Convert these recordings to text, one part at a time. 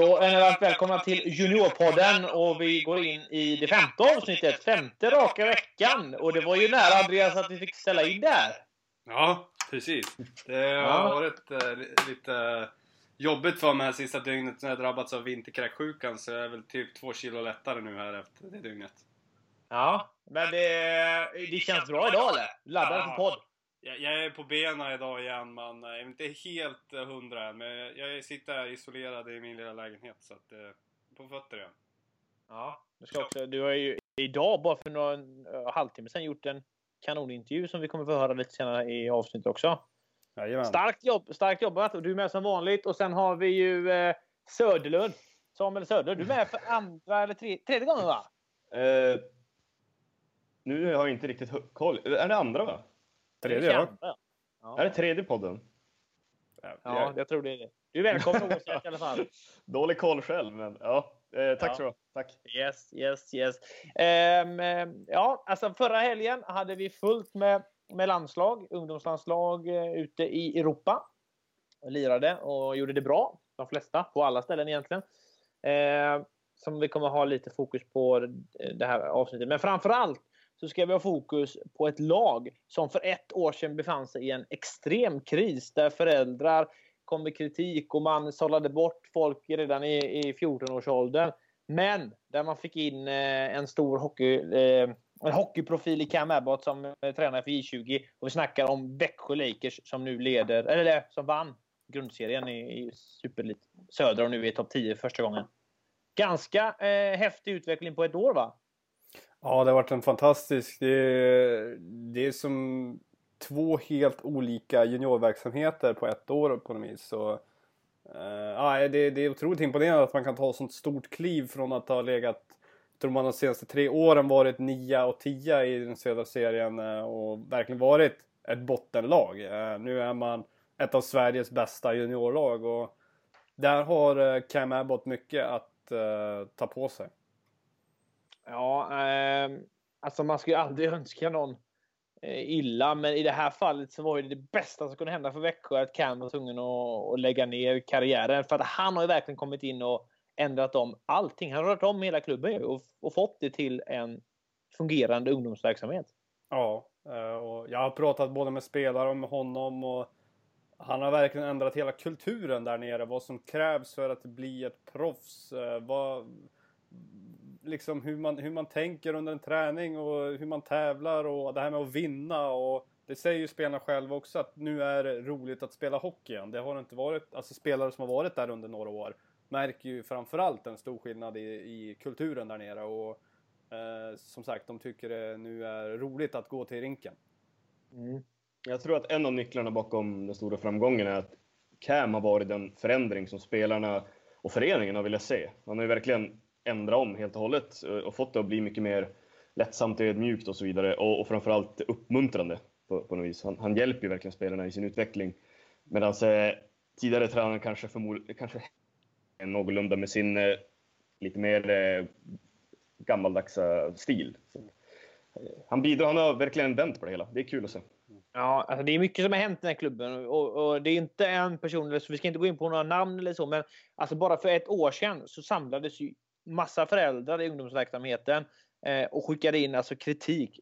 Då är ni varmt välkomna till Juniorpodden och vi går in i det femte avsnittet, femte raka veckan. Och det var ju nära Andreas att vi fick ställa in där. Ja, precis. Det har Ja. varit li- lite jobbigt för mig här sista dygnet när jag drabbats av vinterkräksjukan så jag är väl typ två kilo lättare nu här efter det dygnet. Ja, men det, det känns bra idag eller? Laddad för podd? Jag, jag är på benen idag igen men jag är inte helt eh, hundra än. Men jag sitter här isolerad i min lilla lägenhet så att eh, på fötter igen. Ja. Du, ska också, du har ju idag, bara för någon uh, halvtimme sedan, gjort en kanonintervju som vi kommer få höra lite senare i avsnittet också. Jajamän. Starkt, jobb, starkt jobbat och du är med som vanligt. Och sen har vi ju eh, Söderlund. Samuel Söder. Du är med för andra eller tre, tredje gången va? Eh, nu har jag inte riktigt koll. Är det andra va? Tredje ja. Ja. Är det tredje podden? Ja, jag tror det är det. Du är välkommen oavsett i alla fall. Dålig koll själv, men ja. Eh, tack Ja. så ha. Tack. Yes, yes, yes. Ehm, ja, alltså förra helgen hade vi fullt med, med landslag, ungdomslandslag eh, ute i Europa. Och lirade och gjorde det bra. De flesta, på alla ställen egentligen. Ehm, som vi kommer ha lite fokus på det här avsnittet. Men framför allt så ska vi ha fokus på ett lag som för ett år sedan befann sig i en extrem kris där föräldrar kom med kritik och man sållade bort folk redan i, i 14-årsåldern. Men där man fick in eh, en stor hockey, eh, en hockeyprofil i Cam Abbott som eh, tränare för J20. Och vi snackar om Växjö Lakers som nu leder, eller som vann grundserien i, i Superlit Södra och nu är i topp 10 för första gången. Ganska eh, häftig utveckling på ett år va? Ja, det har varit en fantastisk... Det är, det är som två helt olika juniorverksamheter på ett år på något vis. Så, eh, det, det är otroligt imponerande att man kan ta ett sånt stort kliv från att ha legat, jag tror man de senaste tre åren varit nia och tia i den södra serien eh, och verkligen varit ett bottenlag. Eh, nu är man ett av Sveriges bästa juniorlag och där har eh, Cam Abbott mycket att eh, ta på sig. Ja, eh, alltså man ska ju aldrig önska någon eh, illa, men i det här fallet så var det det bästa som kunde hända för Växjö att Cam var tvungen att, att lägga ner karriären. För att han har ju verkligen kommit in och ändrat om allting. Han har rört om hela klubben ju och, och fått det till en fungerande ungdomsverksamhet. Ja, eh, och jag har pratat både med spelare och med honom och han har verkligen ändrat hela kulturen där nere. Vad som krävs för att bli ett proffs. Eh, vad, liksom hur man, hur man tänker under en träning och hur man tävlar och det här med att vinna och det säger ju spelarna själva också att nu är det roligt att spela hockey igen. Det har det inte varit, alltså spelare som har varit där under några år märker ju framförallt en stor skillnad i, i kulturen där nere och eh, som sagt de tycker det nu är roligt att gå till rinken. Mm. Jag tror att en av nycklarna bakom den stora framgången är att Cam har varit den förändring som spelarna och föreningen har velat se. Han har ju verkligen ändra om helt och hållet eh, och fått det att bli mycket mer lättsamt ödmjukt och så vidare och, och framförallt uppmuntrande på, på något vis. Han, han hjälper ju verkligen spelarna i sin utveckling. Medan eh, tidigare tränaren kanske förmodligen kanske är någorlunda med sin eh, lite mer eh, gammaldagsa eh, stil. Så, eh, han bidrar, han har verkligen vänt på det hela. Det är kul att se. Ja, alltså det är mycket som har hänt i den här klubben och, och, det är inte en person, så vi ska inte gå in på några namn eller så, men alltså bara för ett år sedan så samlades ju massa föräldrar i ungdomsverksamheten eh, och skickade in alltså kritik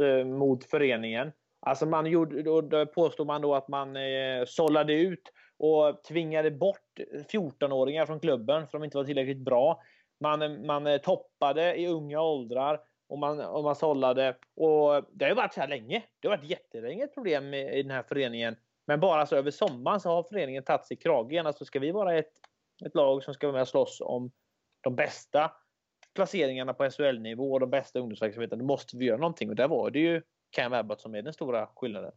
eh, mot föreningen. Alltså man gjorde, då, då påstod man då att man eh, sållade ut och tvingade bort 14-åringar från klubben för de inte var tillräckligt bra. Man, man eh, toppade i unga åldrar och man, och man sållade. Och det har ju varit så här länge. Det har varit jättelänge ett problem i, i den här föreningen. Men bara så över sommaren så har föreningen tagit sig i kragen. Alltså ska vi vara ett, ett lag som ska vara med och slåss om de bästa placeringarna på SHL-nivå och de bästa ungdomsverksamheten, då måste vi göra någonting. Och där var det ju Cam Abbott som är den stora skillnaden.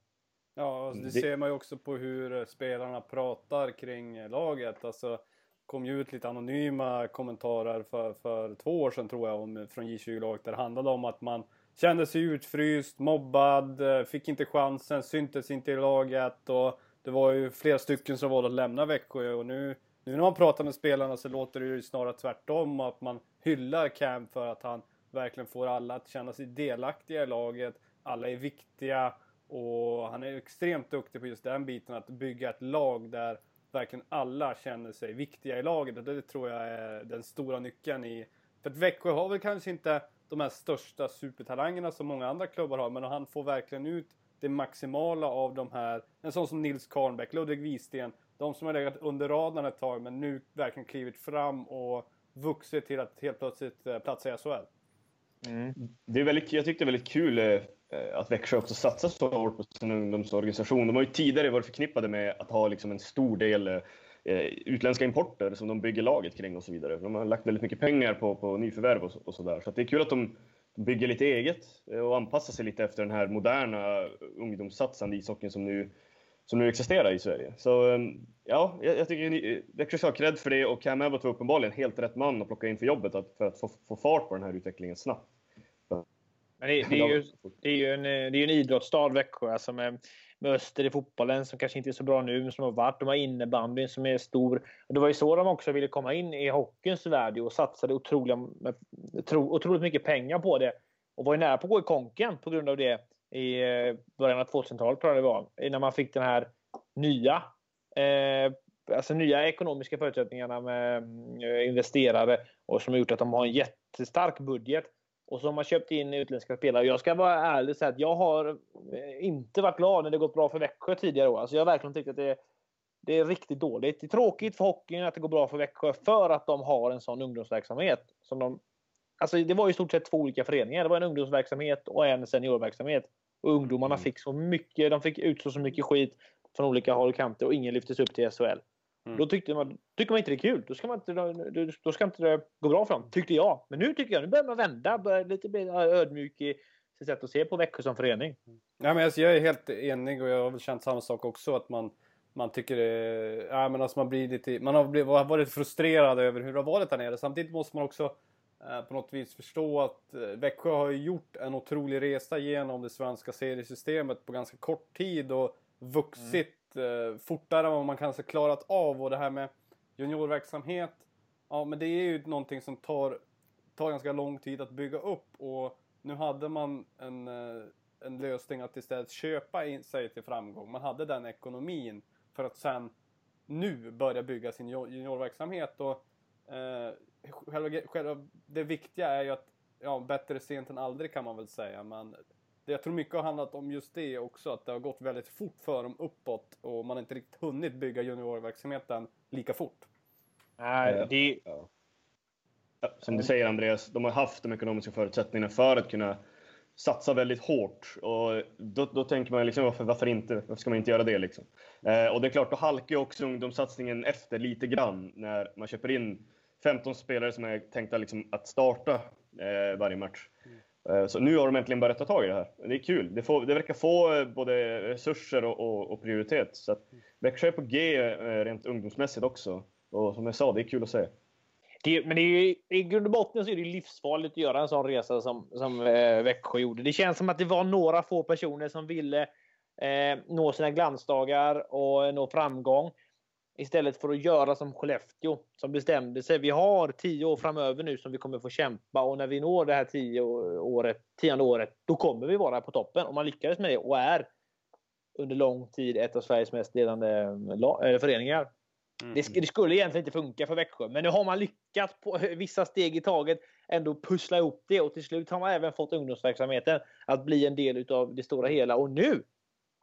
Ja, alltså det, det ser man ju också på hur spelarna pratar kring laget. Alltså, kom ju ut lite anonyma kommentarer för, för två år sedan tror jag om, från J20-laget där det handlade om att man kände sig utfryst, mobbad, fick inte chansen, syntes inte i laget och det var ju flera stycken som valde att lämna Växjö och nu, nu när man pratar med spelarna så låter det ju snarare tvärtom att man hyllar Cam för att han verkligen får alla att känna sig delaktiga i laget. Alla är viktiga och han är extremt duktig på just den biten att bygga ett lag där verkligen alla känner sig viktiga i laget. Och det tror jag är den stora nyckeln i... För att Växjö har väl kanske inte de här största supertalangerna som många andra klubbar har, men han får verkligen ut det maximala av de här. En sån som Nils Karnbäck, Ludvig Wisten, de som har legat under radarn ett tag men nu verkligen klivit fram och vuxit till att helt plötsligt eh, platsa i SHL. Mm. Det är väldigt, jag tyckte det är väldigt kul eh, att Växjö också satsar så hårt på sin ungdomsorganisation. De har ju tidigare varit förknippade med att ha liksom en stor del eh, utländska importer som de bygger laget kring och så vidare. De har lagt väldigt mycket pengar på, på nyförvärv och, och sådär. Så det är kul att de bygger lite eget och anpassar sig lite efter den här moderna ungdomssatsande ishockeyn som nu, som nu existerar i Sverige. Så ehm, ja, jag, jag tycker Växjö ska ha cred för det och Cam Abbott var uppenbarligen helt rätt man att plocka in för jobbet att, för att få, få fart på den här utvecklingen snabbt. Men det, det, är ju, det, är ju en, eh, det är en idrottsstad, Växjö, alltså med, med öster i fotbollen som kanske inte är så bra nu, men som har varit. De har innebandyn som är stor. Och det var ju så de också ville komma in i hockeyns värld och satsade otroliga, otroligt mycket pengar på det. Och var ju nära på att gå i konken på grund av det i eh, början av 2000-talet, tror jag det var. Innan man fick den här nya eh, alltså nya ekonomiska förutsättningarna med eh, investerare och som har gjort att de har en jättestark budget. Och så har man köpt in utländska spelare. Jag ska vara ärlig och säga att jag har eh, inte varit glad när det gått bra för Växjö tidigare år. Alltså jag har verkligen tyckt att det, det är riktigt dåligt. Det är tråkigt för hockeyn att det går bra för Växjö för att de har en sån ungdomsverksamhet. Som de, alltså det var i stort sett två olika föreningar. Det var en ungdomsverksamhet och en seniorverksamhet. Och ungdomarna mm. fick så mycket, de fick utstå så mycket skit från olika håll och kanter och ingen lyftes upp till SHL. Mm. Då tyckte man, tycker man inte det är kul. Då ska, man inte, då, ska inte det gå bra för dem, tyckte jag. Men nu tycker jag, nu börjar man vända, börjar lite bli ödmjuk i sitt sätt att se på Växjö som förening. Ja, men alltså, jag är helt enig och jag har väl känt samma sak också. Att man, man tycker det, ja, men alltså man blir lite, man har blivit, varit frustrerad över hur det har varit där nere. Samtidigt måste man också eh, Eh, på något vis förstå att eh, Växjö har gjort en otrolig resa genom det svenska seriesystemet på ganska kort tid och vuxit mm. fortare än vad man kanske klarat av. Och det här med juniorverksamhet, ja men det är ju någonting som tar, tar ganska lång tid att bygga upp. Och nu hade man en, en lösning att istället köpa in sig till framgång. Man hade den ekonomin för att sen nu börja bygga sin juniorverksamhet. Och, eh, själva, själva, det viktiga är ju att, ja, bättre sent än aldrig kan man väl säga. Men jag tror mycket har handlat om just det också, att det har gått väldigt fort för dem uppåt och man har inte riktigt hunnit bygga juniorverksamheten lika fort. Nej, det... Ja. Som du säger Andreas, de har haft de ekonomiska förutsättningarna för att kunna satsa väldigt hårt. Och då, då tänker man liksom, varför, varför inte? Varför ska man inte göra det? Liksom? Eh, och det är klart, då halkar ju också ungdomssatsningen efter lite grann när man köper in 15 spelare som är tänkta liksom att starta eh, varje match. Mm. Eh, så nu har de äntligen börjat ta tag i det här. Det är kul. Det, får, det verkar få eh, både resurser och, och, och prioritet. Så att Växjö är på G eh, rent ungdomsmässigt också. Och som jag sa, det är kul att se. Det, men det är ju, i grund och botten så är det livsfarligt att göra en sån resa som, som eh, Växjö gjorde. Det känns som att det var några få personer som ville eh, nå sina glansdagar och nå framgång. Istället för att göra som Skellefteå som bestämde sig. Vi har tio år framöver nu som vi kommer få kämpa och när vi når det här tio året, tionde året, då kommer vi vara på toppen. Och man lyckades med det och är under lång tid ett av Sveriges mest ledande äh, föreningar. Mm. Det, det, skulle egentligen inte funka för Växjö, men nu har man lyckats på vissa steg i taget ändå pussla ihop det och till slut har man även fått ungdomsverksamheten att bli en del av det stora hela. Och nu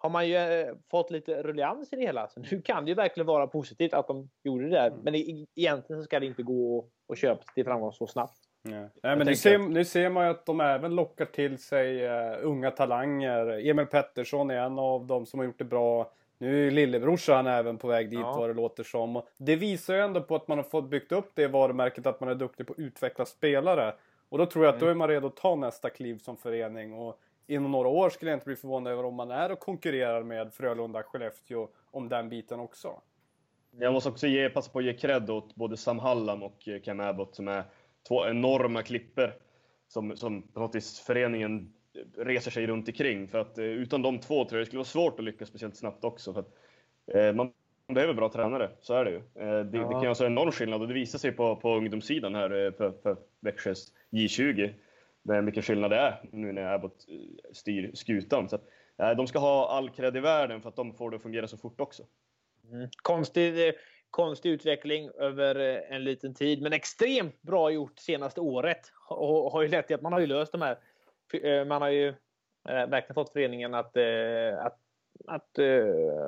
har man ju eh, fått lite ruljans i det hela. Så nu kan det ju verkligen vara positivt att de gjorde det där. Mm. Men egentligen så ska det inte gå att köpa till framgång så snabbt. Nej, Nej men nu ser, nu ser man ju att de även lockar till sig uh, unga talanger. Emil Pettersson är en av dem som har gjort det bra. Nu är lillebrorsan även på väg dit ja. vad det låter som. Det visar ju ändå på att man har fått byggt upp det varumärket att man är duktig på att utveckla spelare. Och då tror jag att mm. då är man redo att ta nästa kliv som förening. Och inom några år skulle jag inte bli förvånad över om man är och konkurrerar med Frölunda, Skellefteå om den biten också. Jag måste också ge, passa på att ge cred åt både Sam Hallam och Cam Abbott som är två enorma klipper som, som på något vis föreningen reser sig runt omkring. För att eh, utan de två tror jag det skulle vara svårt att lyckas speciellt snabbt också. För att, eh, man behöver bra tränare, så är det ju. Eh, det, ja. det kan alltså en enorm skillnad och det visar sig på, på ungdomssidan här eh, för, för Växjös J20 med vilken skillnad det är nu när Abbott eh, styr skutan. Så att, eh, de ska ha all cred i världen för att de får det att fungera så fort också. Mm. Konstig, eh, konstig utveckling över en liten tid, men extremt bra gjort senaste året. Och har ju lett till att man har ju löst de här. Man har ju verkligen fått föreningen att, att, att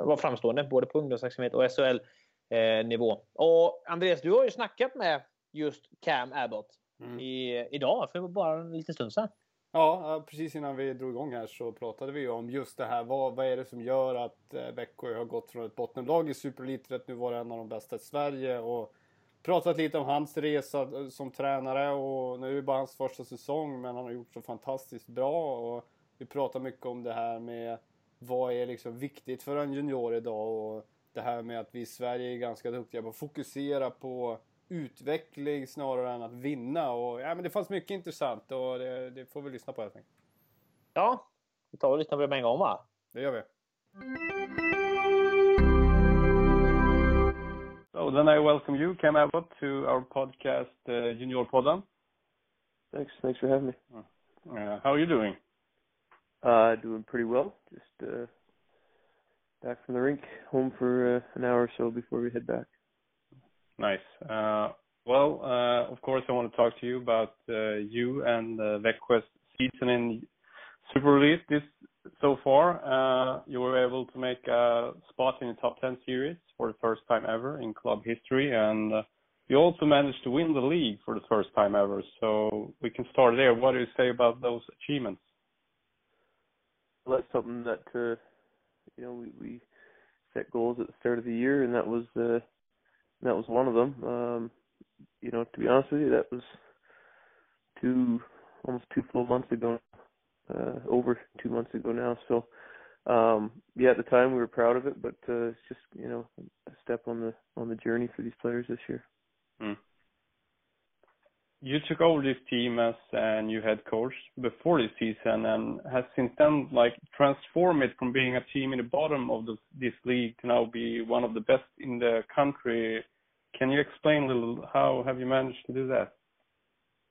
vara framstående både på ungdomsverksamhet och SHL-nivå. Och Andreas, du har ju snackat med just Cam Abbott mm. i, idag, för bara en liten stund sedan. Ja, precis innan vi drog igång här så pratade vi om just det här. Vad, vad är det som gör att eh, Växjö har gått från ett bottenlag i Superlitet nu var det en av de bästa i Sverige och pratat lite om hans resa eh, som tränare och nu är det bara hans första säsong men han har gjort så fantastiskt bra och vi pratar mycket om det här med vad är liksom viktigt för en junior idag och det här med att vi i Sverige är ganska duktiga på att fokusera på utveckling snarare än att vinna. Och, ja, men det fanns mycket intressant och det, det får vi lyssna på helt enkelt. Ja, vi tar och lyssnar på det med en gång va? Det gör vi. So then I welcome you, Cam Abbott, to our podcast, uh, Junior Podden. Thanks, thanks for having me. Uh, how are you doing? Uh, doing pretty well. Just uh, back from the rink, home for uh, an hour or so before we head back. Nice. Uh, well, uh, of course, I want to talk to you about uh, you and Växjö's season in Super Elite this so far. You were able to make a spot in the top 10 series for the first time ever in club history, and you also managed to win the league for the first time ever. So we can start there. What do you say about those achievements? That's something that uh, you know we, we set goals at the start of the year, and that was uh, that was one of them. Um, you know, to be honest with you, that was two almost two full months ago, uh, over two months ago now. So, um, yeah, at the time we were proud of it, but uh, it's just you know a step on the on the journey for these players this year. Mm. You took over this team as a new head coach before this season, and has since then like transformed it from being a team in the bottom of the, this league to now be one of the best in the country can you explain a little how have you managed to do that?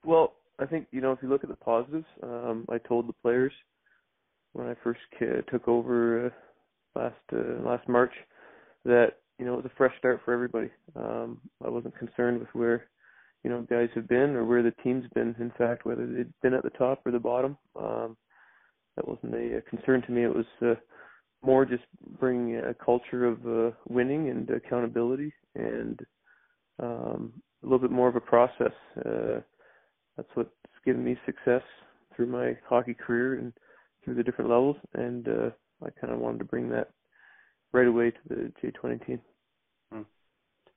Well, I think you know if you look at the positives, um, I told the players when I first took over uh, last uh, last March that you know it was a fresh start for everybody. Um, I wasn't concerned with where you know guys have been or where the team's been. In fact, whether they'd been at the top or the bottom, um, that wasn't a, a concern to me. It was uh, more just bringing a culture of uh, winning and accountability and um, a little bit more of a process. Uh, that's what's given me success through my hockey career and through the different levels. And uh, I kind of wanted to bring that right away to the J20 team.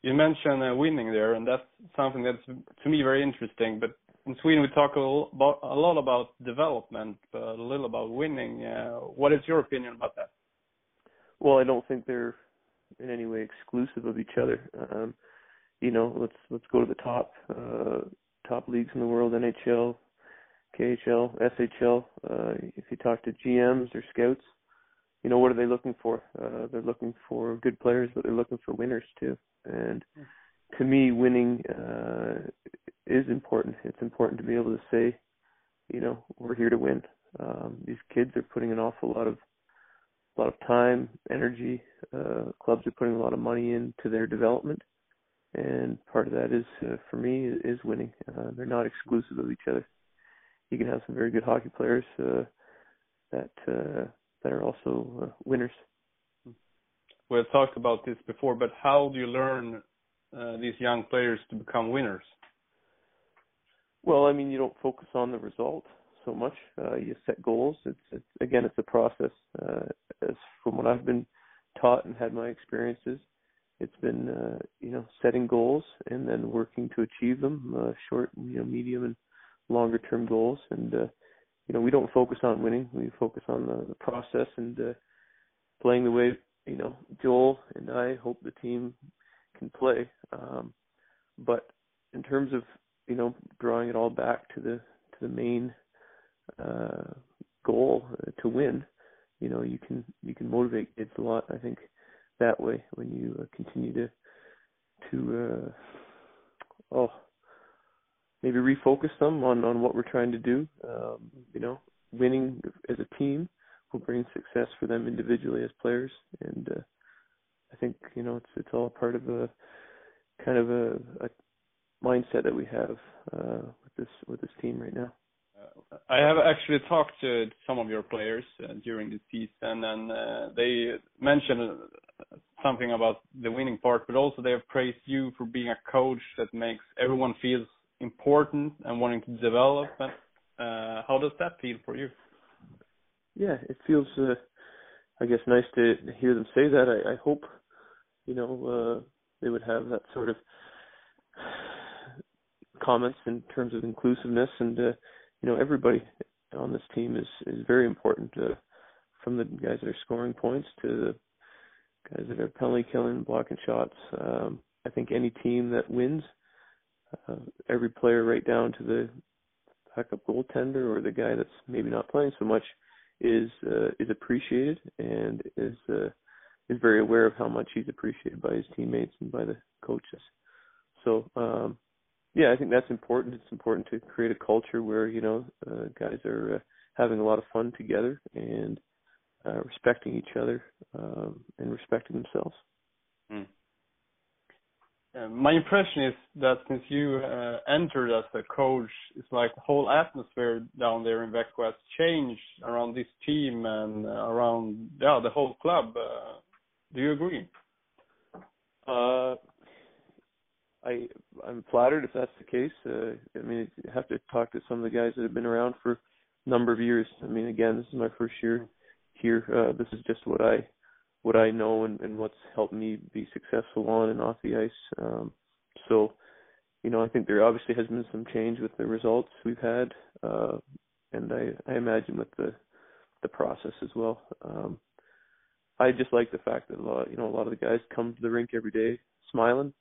You mentioned uh, winning there, and that's something that's to me very interesting. But in Sweden, we talk a lot about development, but a little about winning. Uh, what is your opinion about that? Well, I don't think they're in any way exclusive of each other. Um, you know, let's let's go to the top uh, top leagues in the world: NHL, KHL, SHL. Uh, if you talk to GMs or scouts, you know what are they looking for? Uh, they're looking for good players, but they're looking for winners too. And to me, winning uh, is important. It's important to be able to say, you know, we're here to win. Um, these kids are putting an awful lot of a lot of time, energy. Uh, clubs are putting a lot of money into their development, and part of that is, uh, for me, is winning. Uh, they're not exclusive of each other. You can have some very good hockey players uh, that uh, that are also uh, winners. We have talked about this before, but how do you learn uh, these young players to become winners? Well, I mean, you don't focus on the result so much. Uh, you set goals. It's, it's again, it's a process. Uh, as from what I've been taught and had my experiences, it's been uh, you know setting goals and then working to achieve them, uh, short, you know, medium and longer term goals. And uh, you know, we don't focus on winning. We focus on the, the process and uh, playing the way you know Joel and I hope the team can play. Um, but in terms of you know drawing it all back to the to the main uh, goal uh, to win, you know you can you can motivate kids a lot. I think that way when you uh, continue to to uh, oh maybe refocus them on on what we're trying to do. Um, you know, winning as a team will bring success for them individually as players, and uh, I think you know it's it's all part of a kind of a, a mindset that we have uh, with this with this team right now. Uh, I have actually talked to some of your players uh, during the season, and uh, they mentioned uh, something about the winning part, but also they have praised you for being a coach that makes everyone feel important and wanting to develop. Uh, how does that feel for you? Yeah, it feels, uh, I guess, nice to hear them say that. I, I hope, you know, uh, they would have that sort of comments in terms of inclusiveness and uh, you know everybody on this team is is very important uh, from the guys that are scoring points to the guys that are penalty killing blocking shots um i think any team that wins uh, every player right down to the backup goaltender or the guy that's maybe not playing so much is uh, is appreciated and is uh, is very aware of how much he's appreciated by his teammates and by the coaches so um yeah, I think that's important. It's important to create a culture where you know uh, guys are uh, having a lot of fun together and uh, respecting each other um, and respecting themselves. Mm. Uh, my impression is that since you uh, entered as a coach, it's like the whole atmosphere down there in Växjö has changed around this team and around yeah the whole club. Uh, do you agree? Uh, I I'm flattered if that's the case. Uh, I mean, you have to talk to some of the guys that have been around for a number of years. I mean, again, this is my first year here. Uh, this is just what I what I know and, and what's helped me be successful on and off the ice. Um, so, you know, I think there obviously has been some change with the results we've had, uh, and I, I imagine with the the process as well. Um, I just like the fact that a lot, you know, a lot of the guys come to the rink every day smiling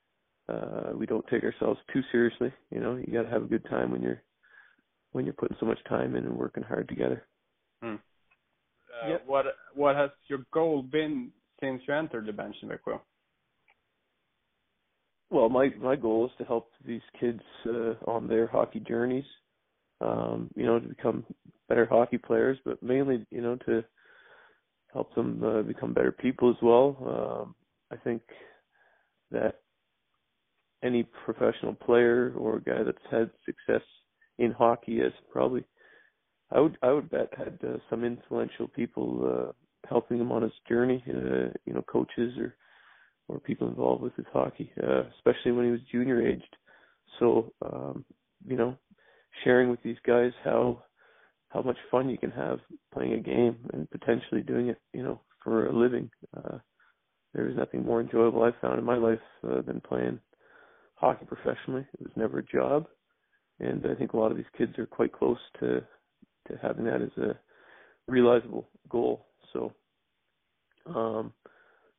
uh we don't take ourselves too seriously you know you got to have a good time when you're when you're putting so much time in and working hard together yep. what what has your goal been since you entered the bench in Växjö? well my my goal is to help these kids uh on their hockey journeys um you know to become better hockey players but mainly you know to help them uh, become better people as well um i think that any professional player or guy that's had success in hockey has probably I would I would bet had uh, some influential people uh, helping him on his journey, uh, you know, coaches or or people involved with his hockey, uh, especially when he was junior aged. So, um, you know, sharing with these guys how how much fun you can have playing a game and potentially doing it, you know, for a living. Uh, there is nothing more enjoyable I've found in my life uh, than playing hockey professionally. It was never a job, and I think a lot of these kids are quite close to to having that as a realizable goal. So, um,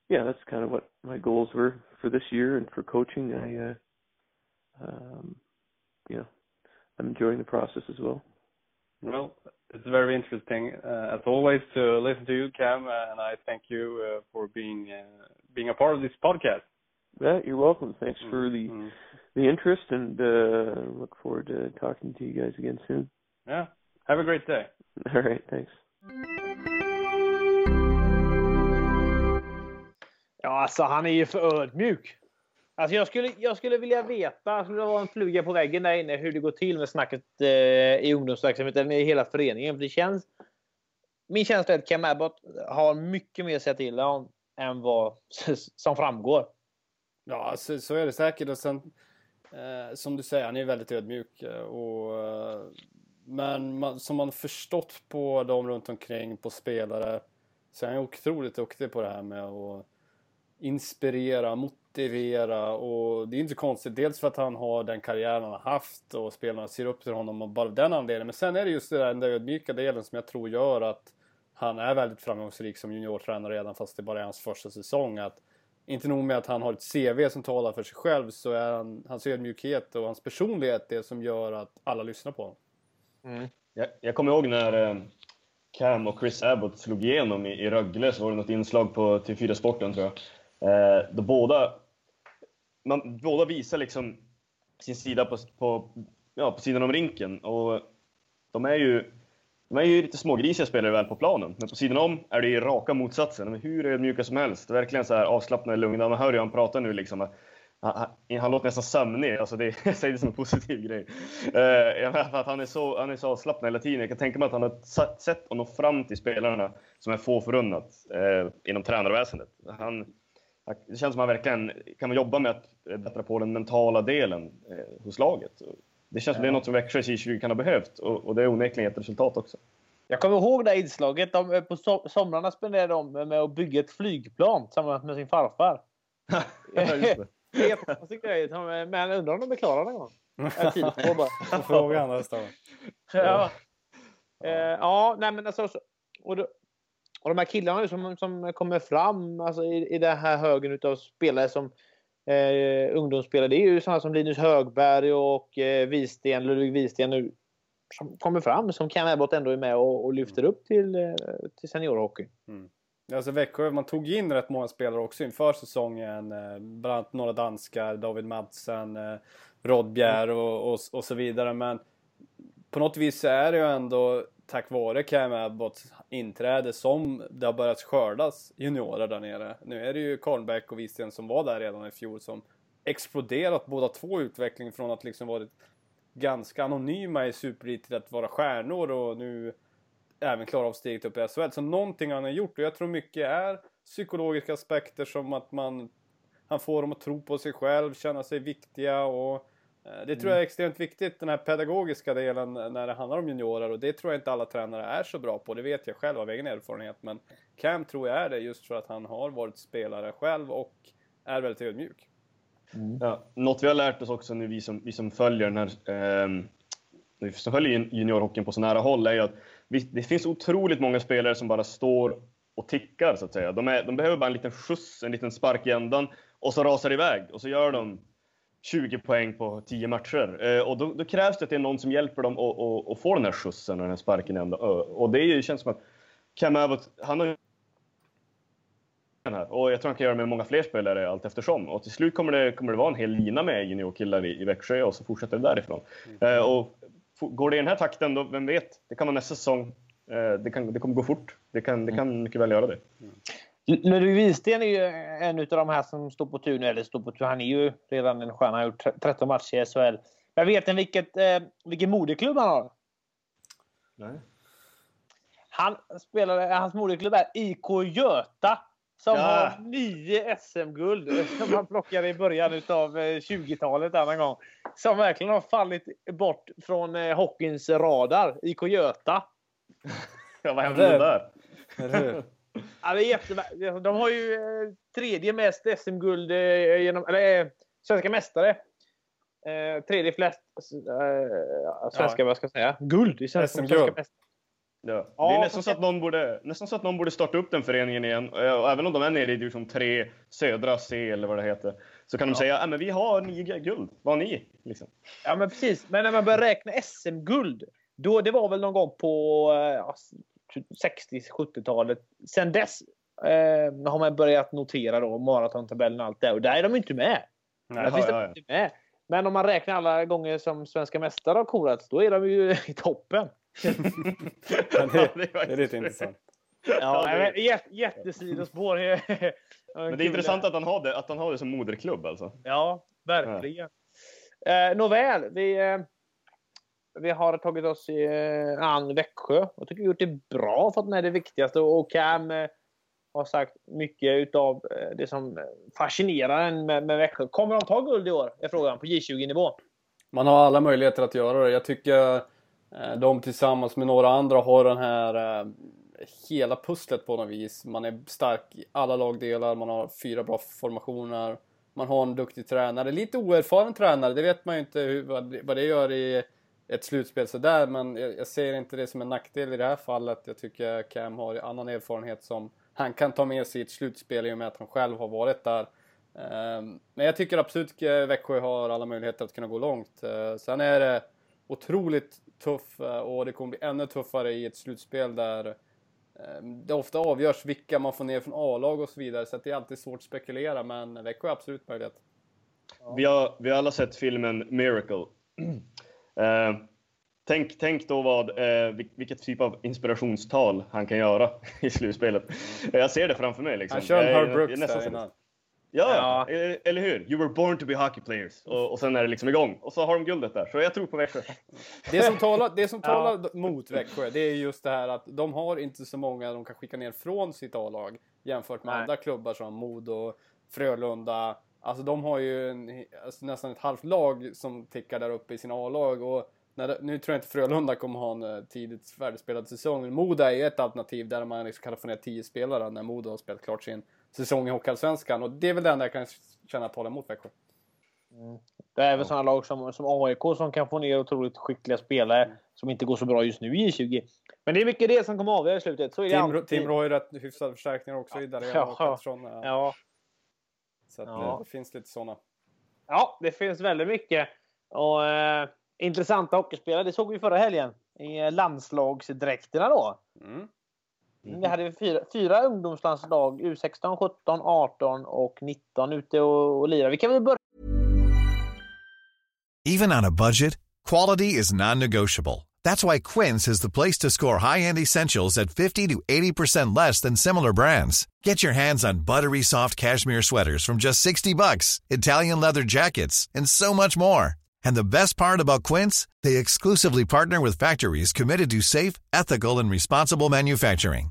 yeah, that's kind of what my goals were for this year and for coaching. I, uh, um, you know, I'm enjoying the process as well. Well, it's very interesting, uh, as always, to listen to you, Cam, and I thank you uh, for being uh, being a part of this podcast. Yeah, you're welcome. Thanks for the mm-hmm. the interest, and uh, look forward to talking to you guys again soon. Yeah. Have a great day. All right. Thanks. Ja, alltså han är ju för ödmjuk. Alltså jag, skulle, jag skulle vilja veta, skulle det vara en fluga på väggen där inne, hur det går till med snacket eh, i ungdomsverksamheten i hela föreningen. För det känns, min känsla är att Cam Abbott har mycket mer att säga till om än vad som framgår. Ja, så, så är det säkert. Och sen, eh, som du säger, han är väldigt ödmjuk. eh, Och, eh, men man, som man förstått på dem runt omkring, på spelare, så är han otroligt duktig på det här med att inspirera, motivera och det är inte konstigt. Dels för att han har den karriären han har haft och spelarna ser upp till honom och bara av den anledningen. Men sen är det just det där, den där ödmjuka delen som jag tror gör att han är väldigt framgångsrik som juniortränare redan fast det bara är hans första säsong. Att inte nog med att han har ett CV som talar för sig själv så är han, hans ödmjukhet och hans personlighet det som gör att alla lyssnar på honom. Mm. Jag, jag kommer ihåg när eh, Cam och Chris Abbott slog igenom i, i Rögle så var det något inslag på TV4 Sporten tror jag. Eh, då båda, man, båda visar liksom sin sida på, på, ja, på sidan om rinken. Och de är ju de är ju lite smågrisiga spelare väl på planen, men på sidan om är det ju raka motsatsen. De är hur ödmjuka som helst. Verkligen så här avslappnade, lugna. Man hör ju han prata nu liksom. Han, han, låter nästan sömnig. Alltså det, jag säger det som en positiv grej. Uh, för att han, är så, han är så avslappnad hela tiden. Jag kan tänka mig att han har ett sätt att nå fram till spelarna som är få förunnat uh, inom tränarväsendet. Han, det känns som att han verkligen kan jobba med att bättra på den mentala delen uh, hos laget. Det känns som det är något som Växjö 2020 kan ha behövt och, och det är onekligen ett resultat också. Jag kommer ihåg det här inslaget. De, på so somrarna spenderade de med att bygga ett flygplan tillsammans med sin farfar. ja. Jättekonstig grej. Men undrar om de är klara någon gång? Fråga nästa gång. Ja. Eh, ja, nej men alltså. Och, då, och de här killarna som, som kommer fram alltså, i, i den här högen utav spelare som eh, ungdomsspelare. Det är ju sådana som Linus Högberg och eh, Wisten, Ludvig Wisten nu som kommer fram som Cam Abbott ändå är med och, och lyfter upp till, eh, till seniorhockey. Mm. Alltså Växjö, man tog in rätt många spelare också inför säsongen. Eh, bland annat några danskar, David Madsen, eh, Rodbjer och, och, och så vidare. Men på något vis är det ju ändå tack vare Cam Abbotts inträde som det har börjat skördas juniorer där nere. Nu är det ju Karlbäck och Wisten som var där redan i fjol som exploderat båda två utvecklingen från att liksom varit ganska anonyma i Superelit till att vara stjärnor och nu även klara av steget upp i SHL. Så någonting han har gjort och jag tror mycket är psykologiska aspekter som att man han får dem att tro på sig själv, känna sig viktiga och eh, det tror jag är extremt viktigt, den här pedagogiska delen när det handlar om juniorer och det tror jag inte alla tränare är så bra på. Det vet jag själv av egen erfarenhet. Men Cam tror jag är det just för att han har varit spelare själv och är väldigt ödmjuk. Mm. Ja, något vi har lärt oss också nu, vi som, vi som följer den här eh, vi som följer juniorhockeyn på så nära håll, är ju att det finns otroligt många spelare som bara står och tickar så att säga. De, är, de behöver bara en liten skjuts, en liten spark i ändan och så rasar det iväg och så gör de 20 poäng på 10 matcher. Eh, och då, då, krävs det att det är någon som hjälper dem att, att, att få den här skjutsen och den här sparken i ändan. Och det ju, känns som att Cam Abbott, han har här. Och jag tror han kan göra med många fler spelare allt eftersom. Och till slut kommer det, kommer det vara en hel lina med juniorkillar i, i Växjö och så fortsätter det därifrån. Mm. Eh, och går det i den här takten, då, vem vet? Det kan vara nästa säsong. Eh, det, kan, det kommer gå fort. Det kan, det kan mycket väl göra det. Mm. Ludvig Wisten är ju en av de här som står på tur nu. Eller står på tur. Han är ju redan en stjärna. Han har gjort 13 matcher i SHL. Men vet ni vilket, eh, vilken moderklubb han har? Nej. Han spelar, hans moderklubb är IK Göta. Som ja. har nio SM-guld som han plockade i början av 20-talet en gång. Som verkligen har fallit bort från eh, hockeyns radar. IK Göta. Ja, vad hände där? ja, det är jätte... De har ju eh, tredje mest SM-guld eh, genom... Eller svenska mästare. tredje flest svenska, ja. vad ska jag säga? Guld i svenska, svenska mästare. Ja. Det är nästan så, att någon borde, nästan så att någon borde starta upp den föreningen igen. Även om de är nere i division 3, södra C eller vad det heter. Så kan de ja. säga att vi har nio guld. Vad har ni? Liksom. Ja men precis. Men när man börjar räkna SM-guld. Då, det var väl någon gång på ja, 60-70-talet. Sen dess eh, har man börjat notera då maratontabellen och allt det. Och där är de inte med. Nej, där finns ja, de inte med. Men om man räknar alla gånger som svenska mästare har korats, då är de ju i toppen. Det, det, är lite intressant. Ja, men jät, jättesidospår. Men det är intressant att han har det, att han har det som moderklubb alltså. Ja, verkligen. Eh, nåväl, vi, eh, vi har tagit oss i, eh, an Växjö. Jag tycker vi gjort det bra, fått med det viktigaste. Och Cam eh, har sagt mycket utav eh, det som fascinerar en med, med Växjö. Kommer de ta guld i år? Är frågan på J20-nivå. Man har alla möjligheter att göra det. Jag tycker eh, Eh, de tillsammans med några andra har den här eh, hela pusslet på något vis. Man är stark i alla lagdelar, man har fyra bra formationer, man har en duktig tränare. Lite oerfaren tränare, det vet man ju inte hur, vad, det gör i ett slutspel sådär, men jag, jag ser inte det som en nackdel i det här fallet. Jag tycker Cam har annan erfarenhet som han kan ta med sig i ett slutspel i och med att han själv har varit där. Eh, men jag tycker absolut att Växjö har alla möjligheter att kunna gå långt. Sen är det otroligt tuff eh, och det kommer bli ännu tuffare i ett slutspel där ehm, det ofta avgörs vilka man får ner från A-lag och så vidare. Så det är alltid svårt att spekulera, men Växjö är absolut möjlighet. Vi, har, vi har alla sett filmen Miracle. Eh, tänk, tänk då vad, eh, vilket typ av inspirationstal han kan göra i slutspelet. Jag ser det framför mig. Liksom. Han kör en Herb Brooks där innan. Ja, Ja. eh, eller hur? You were born to be hockey players. Och, och sen är det liksom igång. Och så har de guldet där. Så jag tror på Växjö. Det som talar, det som Ja. talar mot Växjö, det är just det här att de har inte så många de kan skicka ner från sitt A-lag jämfört med Nej. andra klubbar som Modo, Frölunda. Alltså de har ju en, alltså nästan ett halvt lag som tickar där uppe i sina A-lag. Och när nu tror jag inte Frölunda kommer ha en eh, tidigt färdigspelad säsong. Modo är ju ett alternativ där man liksom kan få ner 10 spelare när Modo har spelat klart sin säsong i Hockeyallsvenskan. Och det är väl det enda jag kan känna att talar emot Växjö. Det är även sådana lag som, som AIK som kan få ner otroligt skickliga spelare som inte går så bra just nu i J20. Men det är mycket det som kommer avgöra i slutet. Så är Timrå. Timrå har ju rätt hyfsade förstärkningar också i Dahlén Ja. och Pettersson. eh, Ja. Så att Ja. det, det finns lite sådana. ja, det finns väldigt mycket. Och, eh, intressanta hockeyspelare. Det såg vi förra helgen i eh, landslagsdräkterna då. Mm. Vi mm. hade fyra, fyra ungdomslandslag, U16, 17, 18 och 19 ute och, och lirade. Vi kan väl börja Even on a budget, quality is non-negotiable. That's why Quince is the place to score high-end essentials at 50 to 80% less than similar brands. Get your hands on buttery soft cashmere sweaters from just 60 bucks, Italian leather jackets, and so much more. And the best part about Quince, they exclusively partner with factories committed to safe, ethical, and responsible manufacturing.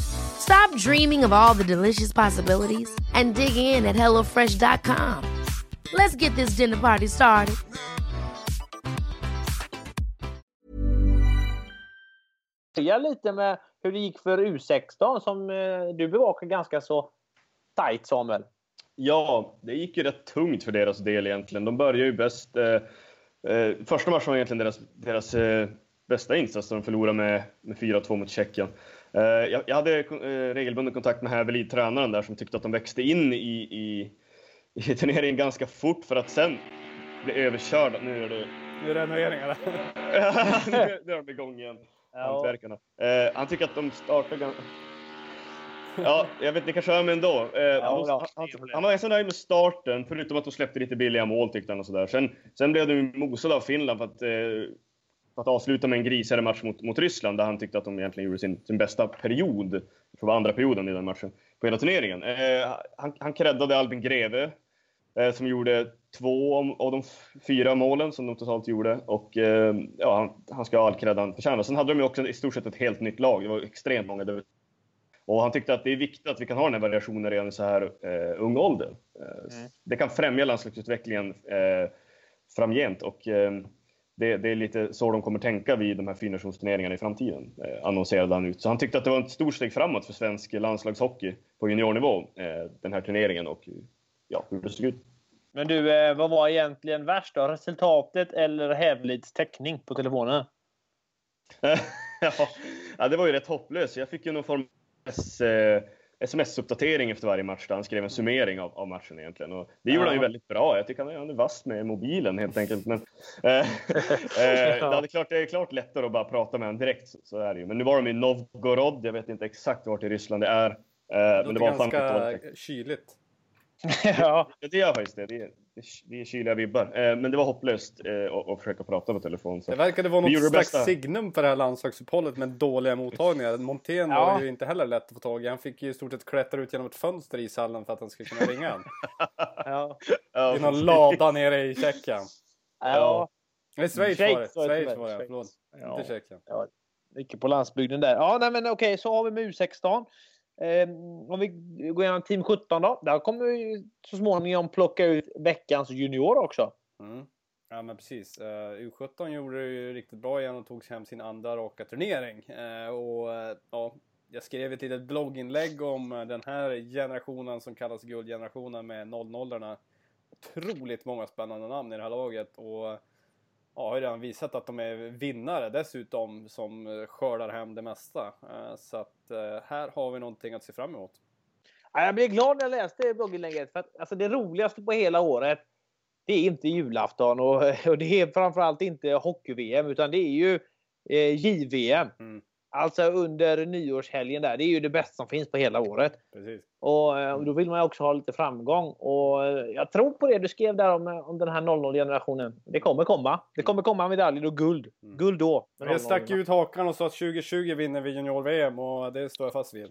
Stop dreaming of all the delicious possibilities and dig in at HelloFresh.com. Let's get this dinner party started. börja lite med hur det gick för U16 som eh, du bevakar ganska så tajt Samuel. Ja, det gick ju rätt tungt för deras del egentligen. De började ju bäst. Eh, eh, första matchen var egentligen deras, deras eh, bästa insats. De förlorade med, med 4-2 mot Tjeckien. Eh, jag, hade eh, regelbunden kontakt med Hävelid, tränaren där, som tyckte att de växte in i, i, i turneringen ganska fort för att sen bli överkörda. Nu är det Nu är det renoveringar. nu nu är de igång igen, hantverkarna. Eh, han tycker att de startar ganska... Ja, jag vet, ni kanske hör mig ändå. Eh, han, ja, han, är han var ganska nöjd med starten, förutom att de släppte lite billiga mål tyckte han och sådär. Sen, sen blev de mosade av Finland för att, eh, att avsluta med en grisigare match mot, mot Ryssland, där han tyckte att de egentligen gjorde sin, sin bästa period. Jag tror det var andra perioden i den matchen, på hela turneringen. Eh, han, han creddade Albin Greve, eh, som gjorde två av- de fyra målen som de totalt gjorde. Och eh, ja, han, han ska ha all cred han förtjänar. Sen hade de ju också i stort sett ett helt nytt lag. Det var extremt många. Var Och han tyckte att det är viktigt att vi kan ha den här variationen redan i så här eh, ung ålder. Eh, Mm. Det kan främja landslagsutvecklingen eh, framgent och det, det är lite så de kommer tänka vid de här fyrationsturneringarna i framtiden, eh, annonserade han ut. Så han tyckte att det var ett stort steg framåt för svensk landslagshockey på juniornivå, eh, den här turneringen och ja, hur det såg ut. Men du, eh, vad var egentligen värst då? Resultatet eller Hävlids täckning på telefonen? ja, det var ju rätt hopplöst. Jag fick ju någon form av eh, sms-uppdatering efter varje match där han skrev en summering av, av matchen egentligen. Och det gjorde Ja. han ju väldigt bra. Jag tycker han är- han är vass med mobilen helt enkelt. Men, eh, eh, det, hade klart, det är klart lättare att bara prata med honom direkt, så, så är det ju. Men nu var de i Novgorod, jag vet inte exakt vart i Ryssland det är. Eh, Det men det var fan ganska kyligt. ja. Ja, det gör faktiskt det. Det är, det är kyliga vibbar. Eh, men det var hopplöst eh, att, försöka prata på telefon. Så. Det verkade vara något slags bästa. signum för det här landslagsuppehållet med dåliga mottagningar. Montén Ja. var ju inte heller lätt att få tag i. Han fick ju i stort sett klättra ut genom ett fönster i ishallen för att han skulle kunna ringa. Ja. Ja, I någon lada nere i Tjeckien. ja. Nej, Schweiz, var det. Schweiz var det, förlåt. Ja. Inte Tjeckien. Mycket på landsbygden där. Ja, nej, men okej, så har vi med U16. Eh, om vi går igenom team 17 då. Där kommer vi så småningom plocka ut veckans junior också. Mm. Ja men precis. Eh, uh, U17 gjorde det ju riktigt bra igen och tog hem sin andra raka turnering. Uh, och uh, ja, jag skrev ett litet blogginlägg om den här generationen som kallas guldgenerationen med 00-orna. Otroligt många spännande namn i det här laget och har ju redan visat att de är vinnare dessutom som eh, skördar hem det mesta. Eh, så att eh, här har vi någonting att se fram emot. Ja, jag blev glad när jag läste blogginlägget. För att, alltså, det roligaste på hela året det är inte julafton och, och det är framförallt inte hockey-VM utan det är ju eh, JVM. Mm. Alltså under nyårshelgen där. Det är ju det bästa som finns på hela året. Precis. Och eh, då vill man ju också ha lite framgång. Och eh, jag tror på det du skrev där om, eh, om den här 00-generationen. Det kommer komma. Det kommer komma medaljer och guld. Mm. Guld då. Jag stack 00-orna. ut hakan och sa att 2020 vinner vi junior-VM och det står jag fast vid.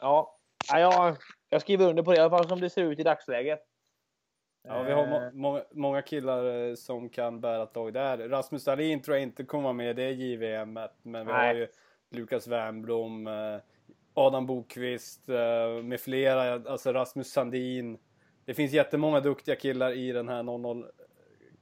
Ja, ja jag, jag skriver under på det. I alla fall som det ser ut i dagsläget. Ja, vi har må må många killar som kan bära ett lag där. Rasmus Dahlin tror jag inte kommer med i det JVM. Men vi har Nej. ju Lukas Wernbloom, eh, Adam Bokvist eh, med flera. Alltså Rasmus Sandin. Det finns jättemånga duktiga killar i den här 00.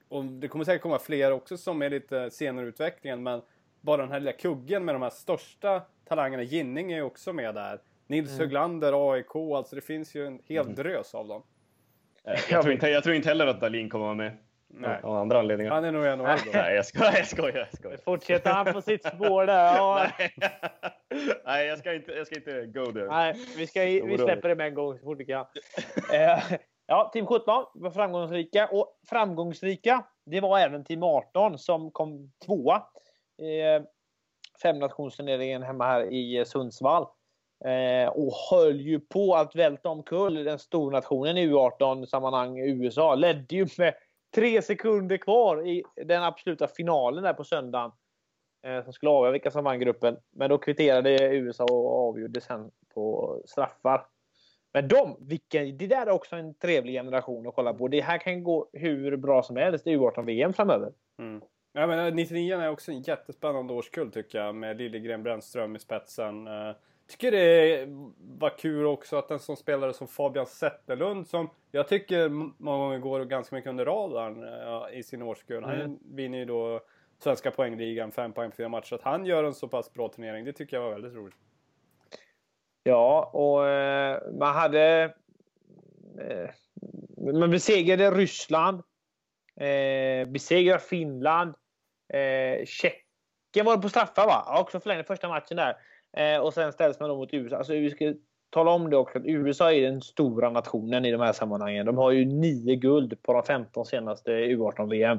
Och det kommer säkert komma fler också som är lite senare i utvecklingen. Men bara den här lilla kuggen med de här största talangerna. Ginning är ju också med där. Nils Mm. Höglander, AIK. Alltså det finns ju en hel drös av dem. Eh, Jag tror, inte, jag tror inte heller att Dahlin kommer vara med. Nej. Av andra anledningar. Han är nog i NHL då. Nej, jag skojar. Jag skojar, jag skojar. Fortsätter han på sitt spår där? Ja. Nej, Nej jag, ska inte, jag ska inte go there. Nej, vi, ska, vi släpper det med en gång så fort vi kan. Eh, ja, team 17 var framgångsrika. Och framgångsrika, det var även team 18 som kom tvåa i eh, femnationsturneringen hemma här i eh, Sundsvall. Eh, och höll ju på att välta omkull den stornationen i U18-sammanhang USA. Ledde ju med tre sekunder kvar i den absoluta finalen där på söndagen. Eh, som skulle avgöra vilka som vann gruppen. Men då kvitterade USA och avgjorde sen på straffar. Men de, vilken, det där är också en trevlig generation att kolla på. Det här kan gå hur bra som helst i U18-VM framöver. Mm. Ja, men eh, 99 är också en jättespännande årskull tycker jag med Liljegren Brännström i spetsen. Eh, Tycker det var kul också att en sån spelare som Fabian Zetterlund som jag tycker många gånger går ganska mycket under radarn eh, i sin årskull. Han Mm. vinner ju då svenska poängligan, fem poäng på fyra matcher. Att han gör en så pass bra turnering, det tycker jag var väldigt roligt. Ja, och eh, man hade... Eh, man besegrade Ryssland. Eh, besegrade Finland. Eh, Tjeckien var det på straffar va? Ja, också förlängde första matchen där. Eh, och sen ställs man då mot USA. Alltså, vi ska tala om det också att USA är den stora nationen i de här sammanhangen. De har ju nio guld på de 15 senaste U18-VM.